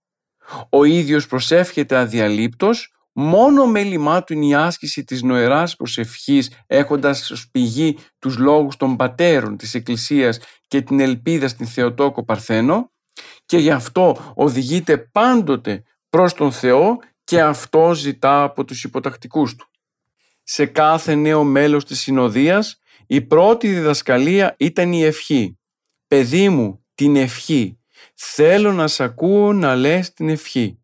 Ο ίδιος προσεύχεται αδιαλείπτος Μόνο μέλημά του είναι η άσκηση της νοεράς προσευχής έχοντας ως πηγή τους λόγους των πατέρων της Εκκλησίας και την ελπίδα στην Θεοτόκο Παρθένο και γι' αυτό οδηγείται πάντοτε προς τον Θεό και αυτό ζητά από τους υποτακτικούς του. Σε κάθε νέο μέλος της συνοδείας η πρώτη διδασκαλία ήταν η ευχή. «Παιδί μου, την ευχή. Θέλω να σ' ακούω να λες την ευχή».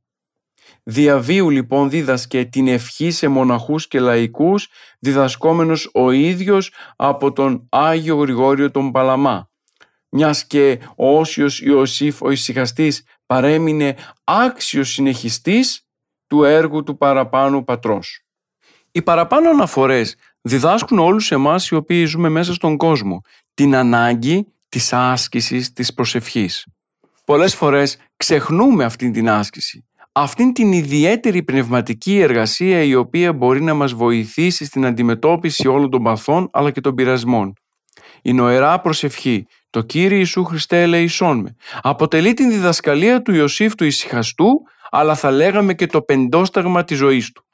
Διαβίου λοιπόν δίδασκε την ευχή σε μοναχούς και λαϊκούς διδασκόμενος ο ίδιος από τον Άγιο Γρηγόριο τον Παλαμά. Μιας και ο Όσιος Ιωσήφ ο ησυχαστής παρέμεινε άξιος συνεχιστής του έργου του παραπάνω πατρός. Οι παραπάνω αναφορές διδάσκουν όλους εμάς οι οποίοι ζούμε μέσα στον κόσμο την ανάγκη της άσκησης της προσευχής. Πολλές φορές ξεχνούμε αυτή την άσκηση αυτήν την ιδιαίτερη πνευματική εργασία η οποία μπορεί να μας βοηθήσει στην αντιμετώπιση όλων των παθών αλλά και των πειρασμών. Η νοερά προσευχή, το Κύριε Ιησού Χριστέ ελεησόν με, αποτελεί την διδασκαλία του Ιωσήφ του Ισυχαστού αλλά θα λέγαμε και το πεντόσταγμα της ζωής του.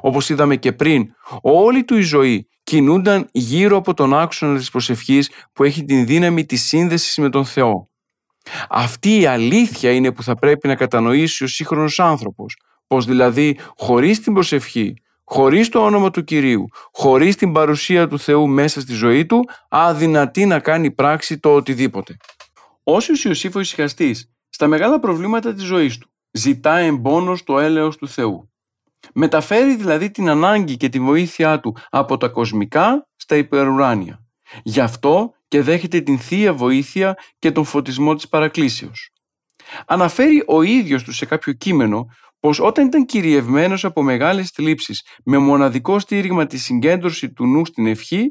Όπως είδαμε και πριν, όλη του η ζωή κινούνταν γύρω από τον άξονα της προσευχής που έχει την δύναμη της σύνδεσης με τον Θεό. Αυτή η αλήθεια είναι που θα πρέπει να κατανοήσει ο σύγχρονος άνθρωπος, πως δηλαδή χωρίς την προσευχή, χωρίς το όνομα του Κυρίου, χωρίς την παρουσία του Θεού μέσα στη ζωή του, αδυνατεί να κάνει πράξη το οτιδήποτε. Όσιος Ιωσήφ ο ησυχαστής, στα μεγάλα προβλήματα της ζωής του, ζητά εμπόνος το έλεος του Θεού. Μεταφέρει δηλαδή την ανάγκη και τη βοήθειά του από τα κοσμικά στα υπερουράνια. Γι' αυτό και δέχεται την θεία βοήθεια και τον φωτισμό της παρακλήσεως. Αναφέρει ο ίδιος του σε κάποιο κείμενο πως όταν ήταν κυριευμένος από μεγάλες θλίψεις με μοναδικό στήριγμα τη συγκέντρωση του νου στην ευχή,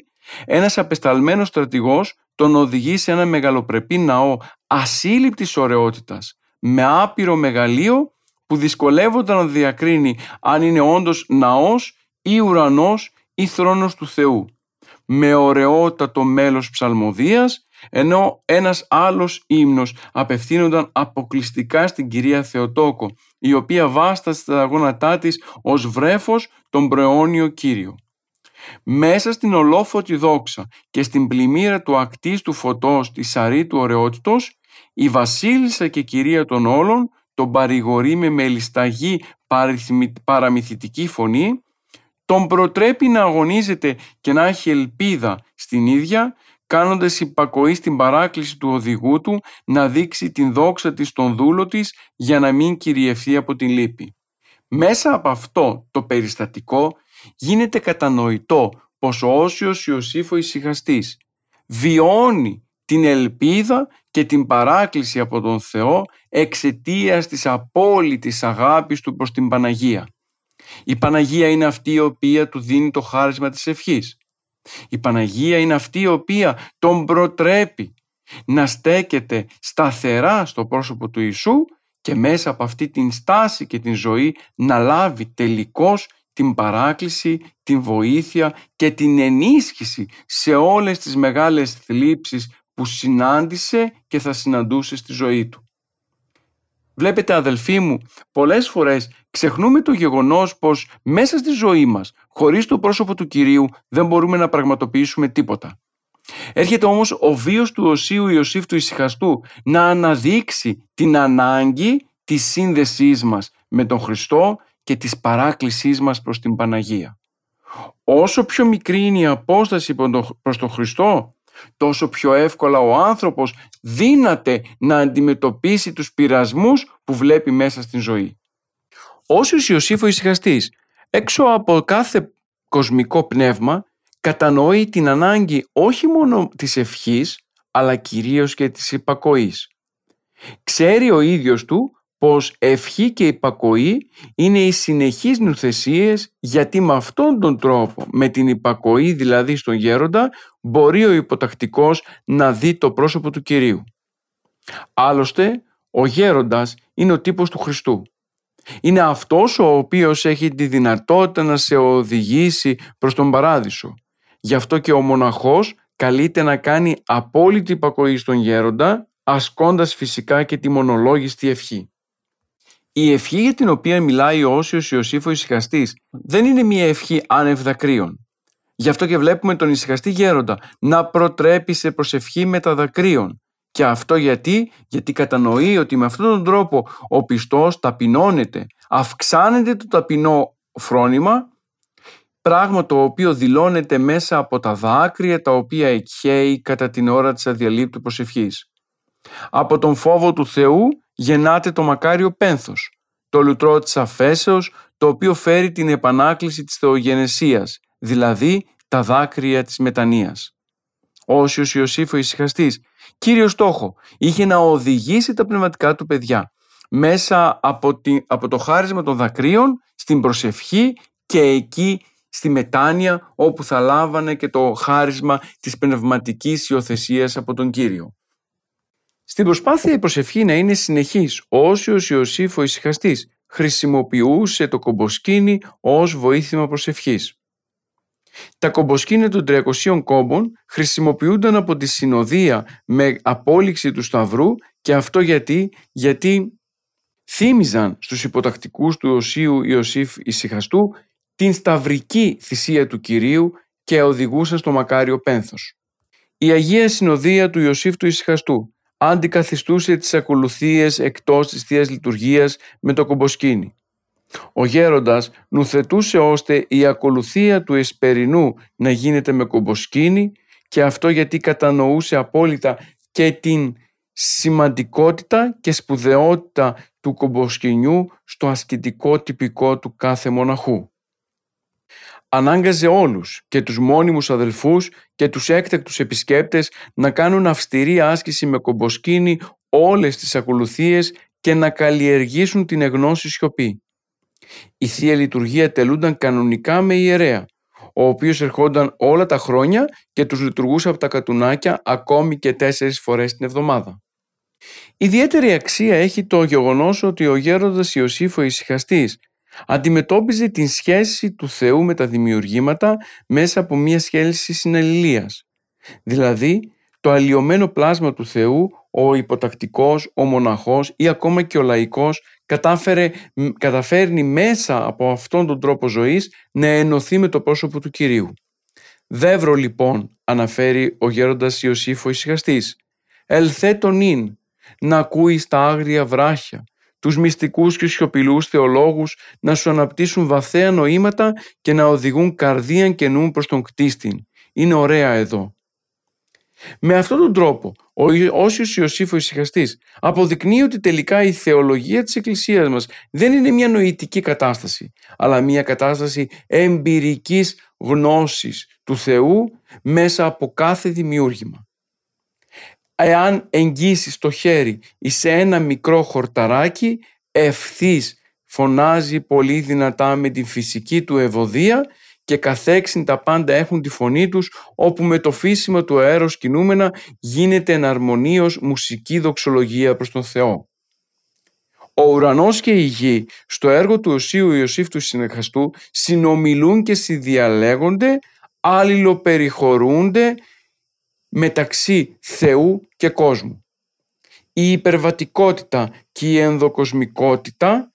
ένας απεσταλμένος στρατηγός τον οδηγεί σε ένα μεγαλοπρεπή ναό ασύλληπτης ωραιότητας, με άπειρο μεγαλείο που δυσκολεύονταν να διακρίνει αν είναι όντως ναός ή ουρανός ή θρόνος του Θεού με ωραιότατο μέλος ψαλμοδίας, ενώ ένας άλλος ύμνος απευθύνονταν αποκλειστικά στην κυρία Θεοτόκο, η οποία βάστασε στα γόνατά της ως βρέφος τον προαιώνιο Κύριο. Μέσα στην ολόφωτη δόξα και στην πλημμύρα του ακτής φωτός της του ωραιότητος, η βασίλισσα και κυρία των όλων τον παρηγορεί με μελισταγή παραμυθιτική φωνή τον προτρέπει να αγωνίζεται και να έχει ελπίδα στην ίδια, κάνοντας υπακοή στην παράκληση του οδηγού του να δείξει την δόξα της στον δούλο της για να μην κυριευθεί από την λύπη. Μέσα από αυτό το περιστατικό γίνεται κατανοητό πως ο Όσιος Ιωσήφ ο Ισυχαστής βιώνει την ελπίδα και την παράκληση από τον Θεό εξαιτίας της απόλυτης αγάπης του προς την Παναγία. Η Παναγία είναι αυτή η οποία του δίνει το χάρισμα της ευχής. Η Παναγία είναι αυτή η οποία τον προτρέπει να στέκεται σταθερά στο πρόσωπο του Ιησού και μέσα από αυτή την στάση και την ζωή να λάβει τελικώς την παράκληση, την βοήθεια και την ενίσχυση σε όλες τις μεγάλες θλίψεις που συνάντησε και θα συναντούσε στη ζωή του. Βλέπετε αδελφοί μου, πολλές φορές ξεχνούμε το γεγονός πως μέσα στη ζωή μας, χωρίς το πρόσωπο του Κυρίου, δεν μπορούμε να πραγματοποιήσουμε τίποτα. Έρχεται όμως ο βίος του Οσίου Ιωσήφ του Ισυχαστού να αναδείξει την ανάγκη της σύνδεσής μας με τον Χριστό και της παράκλησής μας προς την Παναγία. Όσο πιο μικρή είναι η απόσταση προς τον Χριστό, τόσο πιο εύκολα ο άνθρωπος δύναται να αντιμετωπίσει τους πειρασμούς που βλέπει μέσα στην ζωή. Όσιος Ιωσήφ ο ησυχαστής, έξω από κάθε κοσμικό πνεύμα, κατανοεί την ανάγκη όχι μόνο της ευχής, αλλά κυρίως και της υπακοής. Ξέρει ο ίδιος του πως ευχή και υπακοή είναι οι συνεχείς νουθεσίες γιατί με αυτόν τον τρόπο, με την υπακοή δηλαδή στον γέροντα, μπορεί ο υποτακτικός να δει το πρόσωπο του Κυρίου. Άλλωστε, ο γέροντας είναι ο τύπος του Χριστού. Είναι αυτός ο οποίος έχει τη δυνατότητα να σε οδηγήσει προς τον παράδεισο. Γι' αυτό και ο μοναχός καλείται να κάνει απόλυτη υπακοή στον γέροντα, ασκώντας φυσικά και τη μονολόγιστη ευχή. Η ευχή για την οποία μιλάει ο Όσιος Ιωσήφ ο ησυχαστής δεν είναι μια ευχή άνευ δακρύων. Γι' αυτό και βλέπουμε τον ησυχαστή γέροντα να προτρέπει σε προσευχή με τα δακρύων. Και αυτό γιατί, γιατί κατανοεί ότι με αυτόν τον τρόπο ο πιστός ταπεινώνεται, αυξάνεται το ταπεινό φρόνημα, πράγμα το οποίο δηλώνεται μέσα από τα δάκρυα τα οποία εκχέει κατά την ώρα της αδιαλείπτου προσευχής. Από τον φόβο του Θεού γεννάται το μακάριο πένθος, το λουτρό της αφέσεως, το οποίο φέρει την επανάκληση της θεογενεσίας, δηλαδή τα δάκρυα της μετανοίας. Όσιος Ιωσήφ ο ησυχαστής, κύριο στόχο, είχε να οδηγήσει τα πνευματικά του παιδιά μέσα από, από το χάρισμα των δακρύων στην προσευχή και εκεί στη μετάνοια όπου θα λάβανε και το χάρισμα της πνευματικής υιοθεσίας από τον Κύριο. Στην προσπάθεια η προσευχή να είναι συνεχής, ο Όσιος Ιωσήφ ο ησυχαστής χρησιμοποιούσε το κομποσκίνη ως βοήθημα προσευχής. Τα κομποσκίνη των 300 κόμπων χρησιμοποιούνταν από τη συνοδεία με απόλυξη του σταυρού και αυτό γιατί, γιατί θύμιζαν στους υποτακτικούς του Οσίου Ιωσήφ Ισυχαστού την σταυρική θυσία του Κυρίου και οδηγούσαν στο μακάριο πένθος. Η Αγία Συνοδεία του Ιωσήφ του Ισυχαστού αντικαθιστούσε τις ακολουθίες εκτός της Θείας Λειτουργίας με το κομποσκίνη. Ο γέροντας νουθετούσε ώστε η ακολουθία του εσπερινού να γίνεται με κομποσκίνη και αυτό γιατί κατανοούσε απόλυτα και την σημαντικότητα και σπουδαιότητα του κομποσκινιού στο ασκητικό τυπικό του κάθε μοναχού ανάγκαζε όλους και τους μόνιμους αδελφούς και τους έκτακτους επισκέπτες να κάνουν αυστηρή άσκηση με κομποσκίνη όλες τις ακολουθίες και να καλλιεργήσουν την εγνώση σιωπή. Η Θεία Λειτουργία τελούνταν κανονικά με ιερέα, ο οποίος ερχόταν όλα τα χρόνια και τους λειτουργούσε από τα κατουνάκια ακόμη και τέσσερις φορές την εβδομάδα. Ιδιαίτερη αξία έχει το γεγονός ότι ο γέροντας Ιωσήφ ο Ησυχαστής Αντιμετώπιζε την σχέση του Θεού με τα δημιουργήματα μέσα από μια σχέση συναλληλίας. Δηλαδή, το αλλοιωμένο πλάσμα του Θεού, ο υποτακτικός, ο μοναχός ή ακόμα και ο λαϊκός κατάφερε, καταφέρνει μέσα από αυτόν τον τρόπο ζωής να ενωθεί με το πρόσωπο του Κυρίου. Δεύρο λοιπόν, αναφέρει ο γέροντας Ιωσήφ ο Ισυχαστής, ελθέ τον ίν, να ακούεις στα άγρια βράχια, τους μυστικούς και σιωπηλούς θεολόγους να σου αναπτύσσουν βαθαία νοήματα και να οδηγούν καρδίαν και νου προς τον κτίστην. Είναι ωραία εδώ. Με αυτόν τον τρόπο, ο Όσιος Ιωσήφ ο Ισυχαστής αποδεικνύει ότι τελικά η θεολογία της Εκκλησίας μας δεν είναι μια νοητική κατάσταση, αλλά μια κατάσταση εμπειρικής γνώσης του Θεού μέσα από κάθε δημιούργημα εάν εγγύσεις το χέρι σε ένα μικρό χορταράκι, ευθύς φωνάζει πολύ δυνατά με την φυσική του ευωδία και καθέξιν τα πάντα έχουν τη φωνή τους, όπου με το φύσιμο του αέρος κινούμενα γίνεται εναρμονίως μουσική δοξολογία προς τον Θεό. Ο ουρανός και η γη στο έργο του Οσίου Ιωσήφ του Συνεχαστού συνομιλούν και συνδιαλέγονται, αλληλοπεριχωρούνται μεταξύ Θεού και κόσμου. η υπερβατικότητα και η ενδοκοσμικότητα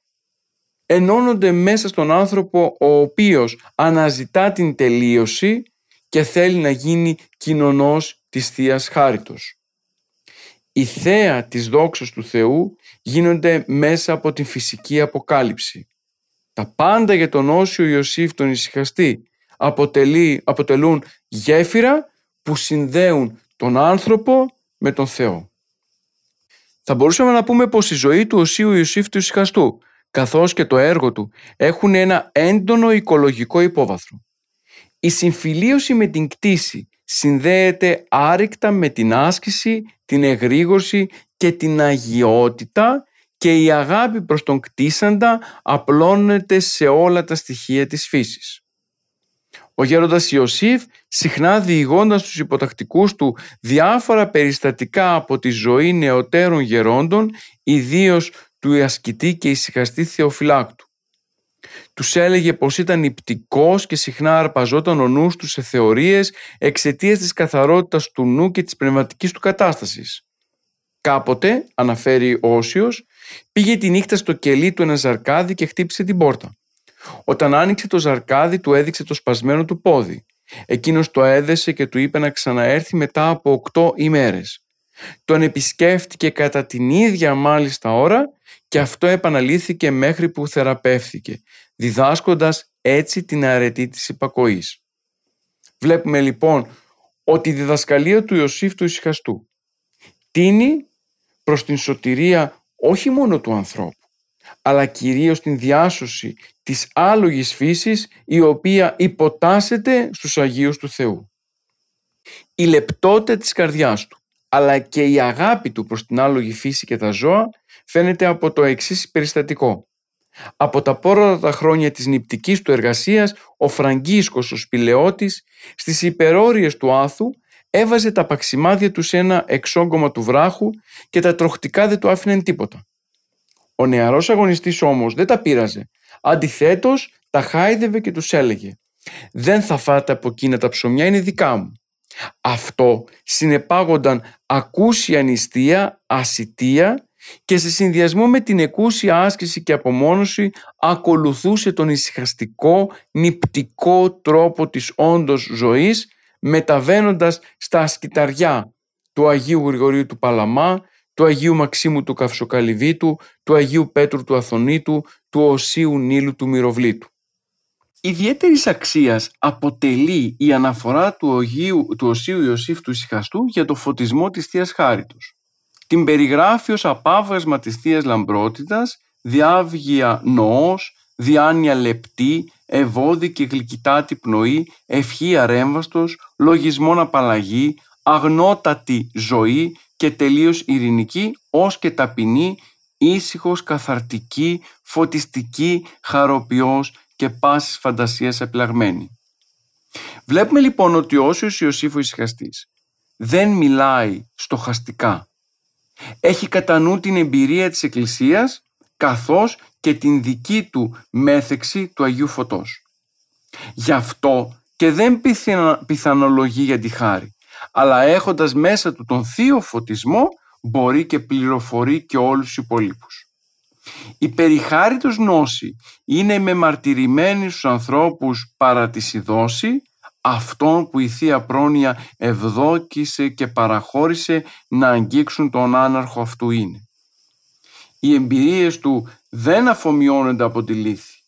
ενώνονται μέσα στον άνθρωπο ο οποίος αναζητά την τελείωση και θέλει να γίνει κοινωνός της Θείας Χάριτος. Η θέα της δόξας του Θεού γίνονται μέσα από την φυσική αποκάλυψη. Τα πάντα για τον Όσιο Ιωσήφ τον ησυχαστή αποτελεί, αποτελούν γέφυρα που συνδέουν τον άνθρωπο με τον Θεό. Θα μπορούσαμε να πούμε πως η ζωή του Οσίου Ιωσήφ του Ισυχαστού καθώς και το έργο του έχουν ένα έντονο οικολογικό υπόβαθρο. Η συμφιλίωση με την κτήση συνδέεται άρρηκτα με την άσκηση, την εγρήγορση και την αγιότητα και η αγάπη προς τον κτίσαντα απλώνεται σε όλα τα στοιχεία της φύσης. Ο γέροντας Ιωσήφ συχνά διηγώντας τους υποτακτικούς του διάφορα περιστατικά από τη ζωή νεωτέρων γερόντων, ιδίως του ασκητή και ησυχαστή Θεοφυλάκτου. Τους έλεγε πως ήταν υπτικός και συχνά αρπαζόταν ο νους του σε θεωρίες εξαιτίας της καθαρότητας του νου και της πνευματικής του κατάστασης. Κάποτε, αναφέρει ο Όσιος, πήγε τη νύχτα στο κελί του ένα ζαρκάδι και χτύπησε την πόρτα. Όταν άνοιξε το ζαρκάδι του έδειξε το σπασμένο του πόδι. Εκείνος το έδεσε και του είπε να ξαναέρθει μετά από οκτώ ημέρες. Τον επισκέφτηκε κατά την ίδια μάλιστα ώρα και αυτό επαναλήθηκε μέχρι που θεραπεύθηκε, διδάσκοντας έτσι την αρετή της υπακοής. Βλέπουμε λοιπόν ότι η διδασκαλία του Ιωσήφ του Ισυχαστού τίνει προς την σωτηρία όχι μόνο του ανθρώπου, αλλά κυρίως την διάσωση της άλογης φύσης η οποία υποτάσσεται στους Αγίους του Θεού. Η λεπτότητα της καρδιάς του, αλλά και η αγάπη του προς την άλογη φύση και τα ζώα φαίνεται από το εξής περιστατικό. Από τα πρώτα χρόνια της νηπτικής του εργασίας, ο Φραγκίσκος, ο σπηλαιώτης, στις υπερόριες του άθου, έβαζε τα παξιμάδια του σε ένα εξόγκωμα του βράχου και τα τροχτικά δεν του άφηναν τίποτα. Ο νεαρός αγωνιστής όμως δεν τα πείραζε. Αντιθέτως, τα χάιδευε και τους έλεγε «Δεν θα φάτε από εκείνα τα ψωμιά, είναι δικά μου». Αυτό συνεπάγονταν ακούσια νηστεία, ασυτεία και σε συνδυασμό με την εκούσια άσκηση και απομόνωση ακολουθούσε τον ησυχαστικό, νηπτικό τρόπο της όντως ζωής μεταβαίνοντας στα ασκηταριά του Αγίου Γρηγορίου του Παλαμά, του Αγίου Μαξίμου του Καυσοκαλυβίτου, του Αγίου Πέτρου του Αθωνίτου, του Οσίου Νίλου του Μυροβλήτου. Ιδιαίτερης αξίας αποτελεί η αναφορά του, Ογίου, του Οσίου Ιωσήφ του Ισυχαστού για το φωτισμό της Θείας Χάριτος. Την περιγράφει ως απάβασμα της Θείας Λαμπρότητας, διάβγεια νοός, διάνοια λεπτή, ευώδη και γλυκητάτη πνοή, ευχή αρέμβαστος, λογισμόν απαλλαγή, αγνότατη ζωή και τελείως ειρηνική ως και ταπεινή, ήσυχος, καθαρτική, φωτιστική, χαροποιός και πάσης φαντασίας επλαγμένη. Βλέπουμε λοιπόν ότι όσιος Ιωσήφ ο ησυχαστής δεν μιλάει στοχαστικά. Έχει κατά νου την εμπειρία της Εκκλησίας καθώς και την δική του μέθεξη του Αγίου Φωτός. Γι' αυτό και δεν πιθανολογεί για τη χάρη, αλλά έχοντας μέσα του τον θείο φωτισμό μπορεί και πληροφορεί και όλους τους υπολείπους. Η περιχάριτος γνώση είναι με μαρτυρημένη στους ανθρώπους παρά τη συνδόση αυτόν που η Θεία Πρόνοια ευδόκησε και παραχώρησε να αγγίξουν τον άναρχο αυτού είναι. Οι εμπειρίες του δεν αφομοιώνονται από τη λύθη,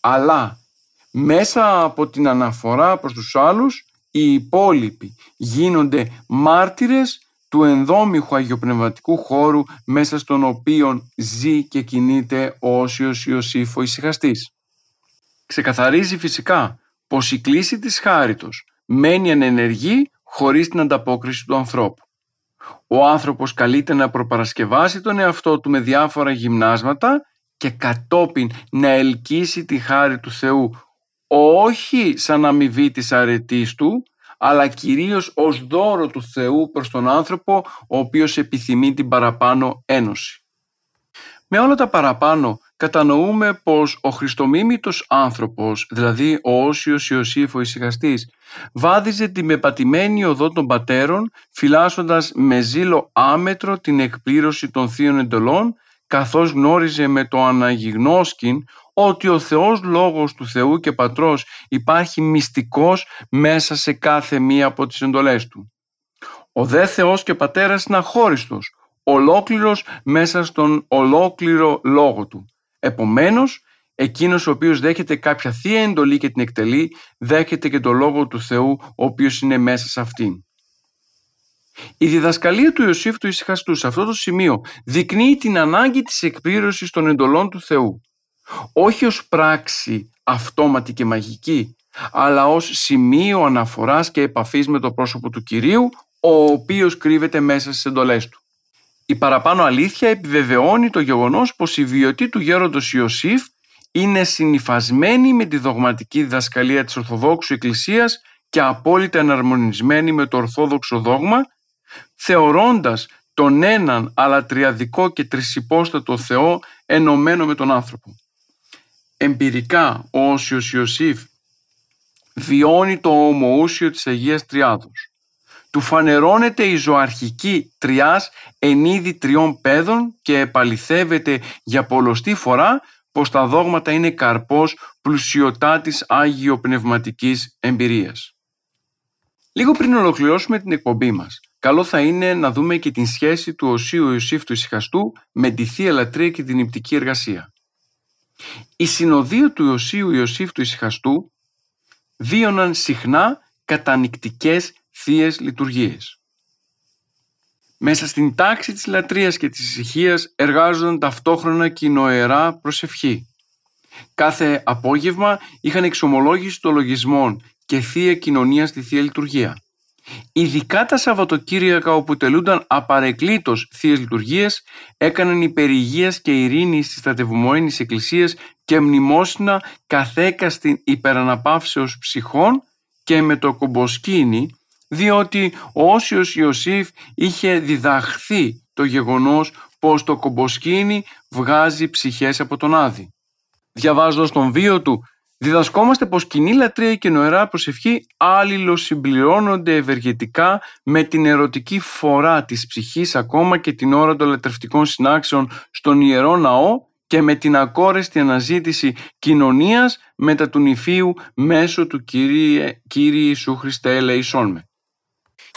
αλλά μέσα από την αναφορά προς τους άλλους οι υπόλοιποι γίνονται μάρτυρες του ενδόμηχου αγιοπνευματικού χώρου μέσα στον οποίο ζει και κινείται ο Όσιος Ιωσήφ ο ησυχαστής. Ξεκαθαρίζει φυσικά πως η κλίση της χάριτος μένει ανενεργή χωρίς την ανταπόκριση του ανθρώπου. Ο άνθρωπος καλείται να προπαρασκευάσει τον εαυτό του με διάφορα γυμνάσματα και κατόπιν να ελκύσει τη χάρη του Θεού όχι σαν αμοιβή της αρετής του, αλλά κυρίως ως δώρο του Θεού προς τον άνθρωπο ο οποίος επιθυμεί την παραπάνω ένωση. Με όλα τα παραπάνω κατανοούμε πως ο χριστομίμητος άνθρωπος, δηλαδή ο Όσιος Ιωσήφ ο ησυχαστής, βάδιζε τη μεπατημένη οδό των πατέρων, φυλάσσοντας με ζήλο άμετρο την εκπλήρωση των θείων εντολών, καθώς γνώριζε με το αναγιγνώσκην ότι ο Θεός Λόγος του Θεού και Πατρός υπάρχει μυστικός μέσα σε κάθε μία από τις εντολές Του. Ο δε Θεός και Πατέρας είναι αχώριστος, ολόκληρος μέσα στον ολόκληρο Λόγο Του. Επομένως, εκείνος ο οποίος δέχεται κάποια θεία εντολή και την εκτελεί, δέχεται και το Λόγο του Θεού, ο οποίος είναι μέσα σε αυτήν. Η διδασκαλία του Ιωσήφ του Ισυχαστού σε αυτό το σημείο δεικνύει την ανάγκη της εκπλήρωσης των εντολών του Θεού. Όχι ως πράξη αυτόματη και μαγική, αλλά ως σημείο αναφοράς και επαφής με το πρόσωπο του Κυρίου, ο οποίος κρύβεται μέσα στις εντολές του. Η παραπάνω αλήθεια επιβεβαιώνει το γεγονός πως η βιωτή του γέροντος Ιωσήφ είναι συνυφασμένη με τη δογματική διδασκαλία της Ορθοδόξου Εκκλησίας και απόλυτα εναρμονισμένη με το Ορθόδοξο δόγμα, θεωρώντας τον έναν αλλά τριαδικό και τρισυπόστατο Θεό ενωμένο με τον άνθρωπο. Εμπειρικά ο Όσιος Ιωσήφ βιώνει το ομοούσιο της Αγίας Τριάδος του φανερώνεται η ζωαρχική τριάς εν είδη τριών παιδών και επαληθεύεται για πολλωστή φορά πως τα δόγματα είναι καρπός πλουσιωτάτης άγιο-πνευματικής εμπειρίας. Λίγο πριν ολοκληρώσουμε την εκπομπή μας, καλό θα είναι να δούμε και την σχέση του Οσίου Ιωσήφ του Ισυχαστού με τη Θεία Λατρεία και την Υπτική Εργασία. Οι συνοδεία του Οσίου Ιωσήφ του Ισυχαστού βίωναν συχνά κατανικτικές θείες λειτουργίες. Μέσα στην τάξη της λατρείας και της ησυχίας εργάζονταν ταυτόχρονα κοινοερά προσευχή. Κάθε απόγευμα είχαν εξομολόγηση των λογισμών και θεία κοινωνία στη Θεία Λειτουργία. Ειδικά τα Σαββατοκύριακα όπου τελούνταν απαρεκλήτως θείες λειτουργίες έκαναν υπερηγίας και ειρήνη στις στρατευμένες εκκλησίες και μνημόσυνα καθέκαστην υπεραναπαύσεως ψυχών και με το κομποσκίνη διότι ο Όσιος Ιωσήφ είχε διδαχθεί το γεγονός πως το κομποσκίνη βγάζει ψυχές από τον Άδη. Διαβάζοντας τον βίο του, διδασκόμαστε πως κοινή λατρεία και νοερά προσευχή αλληλοσυμπληρώνονται ευεργετικά με την ερωτική φορά της ψυχής ακόμα και την ώρα των λατρευτικών συνάξεων στον Ιερό Ναό και με την ακόρεστη αναζήτηση κοινωνίας μετά του νηφίου μέσω του Κύριε, Κύριε Ιησού Χριστέ ελεησόν με.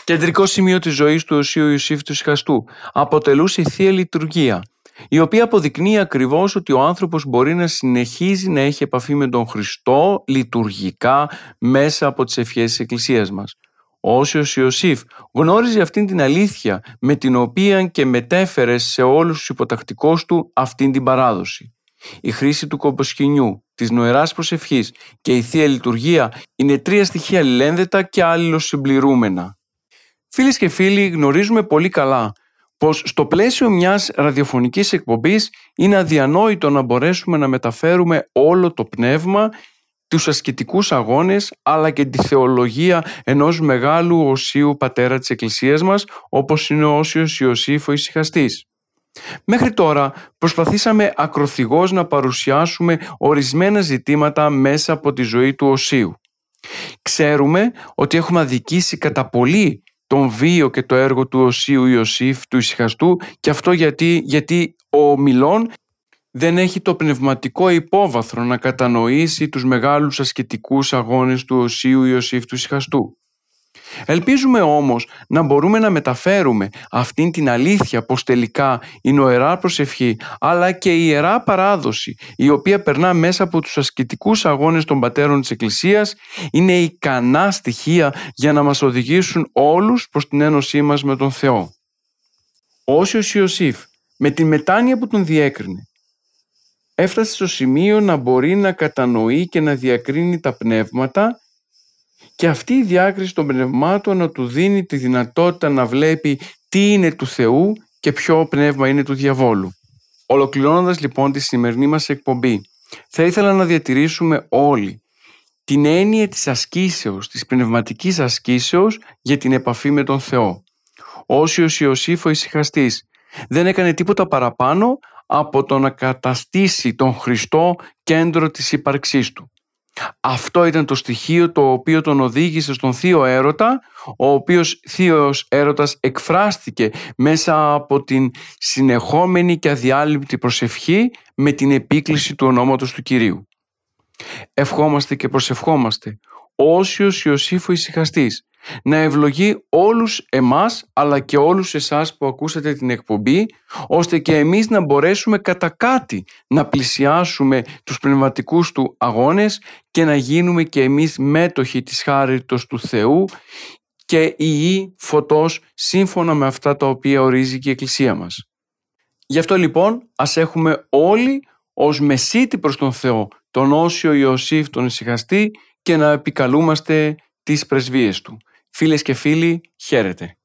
Κεντρικό σημείο της ζωής του Οσίου Ιωσήφ του Συχαστού αποτελούσε η Θεία Λειτουργία, η οποία αποδεικνύει ακριβώς ότι ο άνθρωπος μπορεί να συνεχίζει να έχει επαφή με τον Χριστό λειτουργικά μέσα από τις ευχές της Εκκλησίας μας. Ο Όσιος Ιωσήφ γνώριζε αυτήν την αλήθεια με την οποία και μετέφερε σε όλους τους υποτακτικούς του αυτήν την παράδοση. Η χρήση του κομποσκηνιού, της νοεράς προσευχής και η Θεία Λειτουργία είναι τρία στοιχεία αλληλένδετα και αλληλοσυμπληρούμενα. Φίλες και φίλοι γνωρίζουμε πολύ καλά πως στο πλαίσιο μιας ραδιοφωνικής εκπομπής είναι αδιανόητο να μπορέσουμε να μεταφέρουμε όλο το πνεύμα, τους ασκητικούς αγώνες αλλά και τη θεολογία ενός μεγάλου οσίου πατέρα της Εκκλησίας μας όπως είναι ο Όσιος Ιωσήφ ο Ισυχαστής. Μέχρι τώρα προσπαθήσαμε ακροθυγώς να παρουσιάσουμε ορισμένα ζητήματα μέσα από τη ζωή του Οσίου. Ξέρουμε ότι έχουμε αδικήσει κατά πολύ τον βίο και το έργο του Οσίου Ιωσήφ, του Ισυχαστού και αυτό γιατί, γιατί ο Μιλών δεν έχει το πνευματικό υπόβαθρο να κατανοήσει τους μεγάλους ασκητικούς αγώνες του Οσίου Ιωσήφ του Ισυχαστού. Ελπίζουμε όμως να μπορούμε να μεταφέρουμε αυτήν την αλήθεια πως τελικά η νοερά προσευχή αλλά και η ιερά παράδοση η οποία περνά μέσα από τους ασκητικούς αγώνες των πατέρων της Εκκλησίας είναι ικανά στοιχεία για να μας οδηγήσουν όλους προς την ένωσή μας με τον Θεό. Όσιος Ιωσήφ με την μετάνοια που τον διέκρινε έφτασε στο σημείο να μπορεί να κατανοεί και να διακρίνει τα πνεύματα και αυτή η διάκριση των πνευμάτων να του δίνει τη δυνατότητα να βλέπει τι είναι του Θεού και ποιο πνεύμα είναι του διαβόλου. Ολοκληρώνοντας λοιπόν τη σημερινή μας εκπομπή, θα ήθελα να διατηρήσουμε όλοι την έννοια της ασκήσεως, της πνευματικής ασκήσεως για την επαφή με τον Θεό. Όσιος Ιωσήφ ο ησυχαστής δεν έκανε τίποτα παραπάνω από το να καταστήσει τον Χριστό κέντρο της ύπαρξής του. Αυτό ήταν το στοιχείο το οποίο τον οδήγησε στον θείο έρωτα, ο οποίος θείος έρωτας εκφράστηκε μέσα από την συνεχόμενη και αδιάλειπτη προσευχή με την επίκληση του ονόματος του Κυρίου. Ευχόμαστε και προσευχόμαστε όσιος Ιωσήφου ησυχαστής να ευλογεί όλους εμάς αλλά και όλους εσάς που ακούσατε την εκπομπή ώστε και εμείς να μπορέσουμε κατά κάτι να πλησιάσουμε τους πνευματικούς του αγώνες και να γίνουμε και εμείς μέτοχοι της χάριτος του Θεού και ιή φωτός σύμφωνα με αυτά τα οποία ορίζει και η Εκκλησία μας. Γι' αυτό λοιπόν ας έχουμε όλοι ως μεσίτη προς τον Θεό τον Όσιο Ιωσήφ τον ησυχαστή και να επικαλούμαστε τις πρεσβείες του. Φίλες και φίλοι, χαίρετε.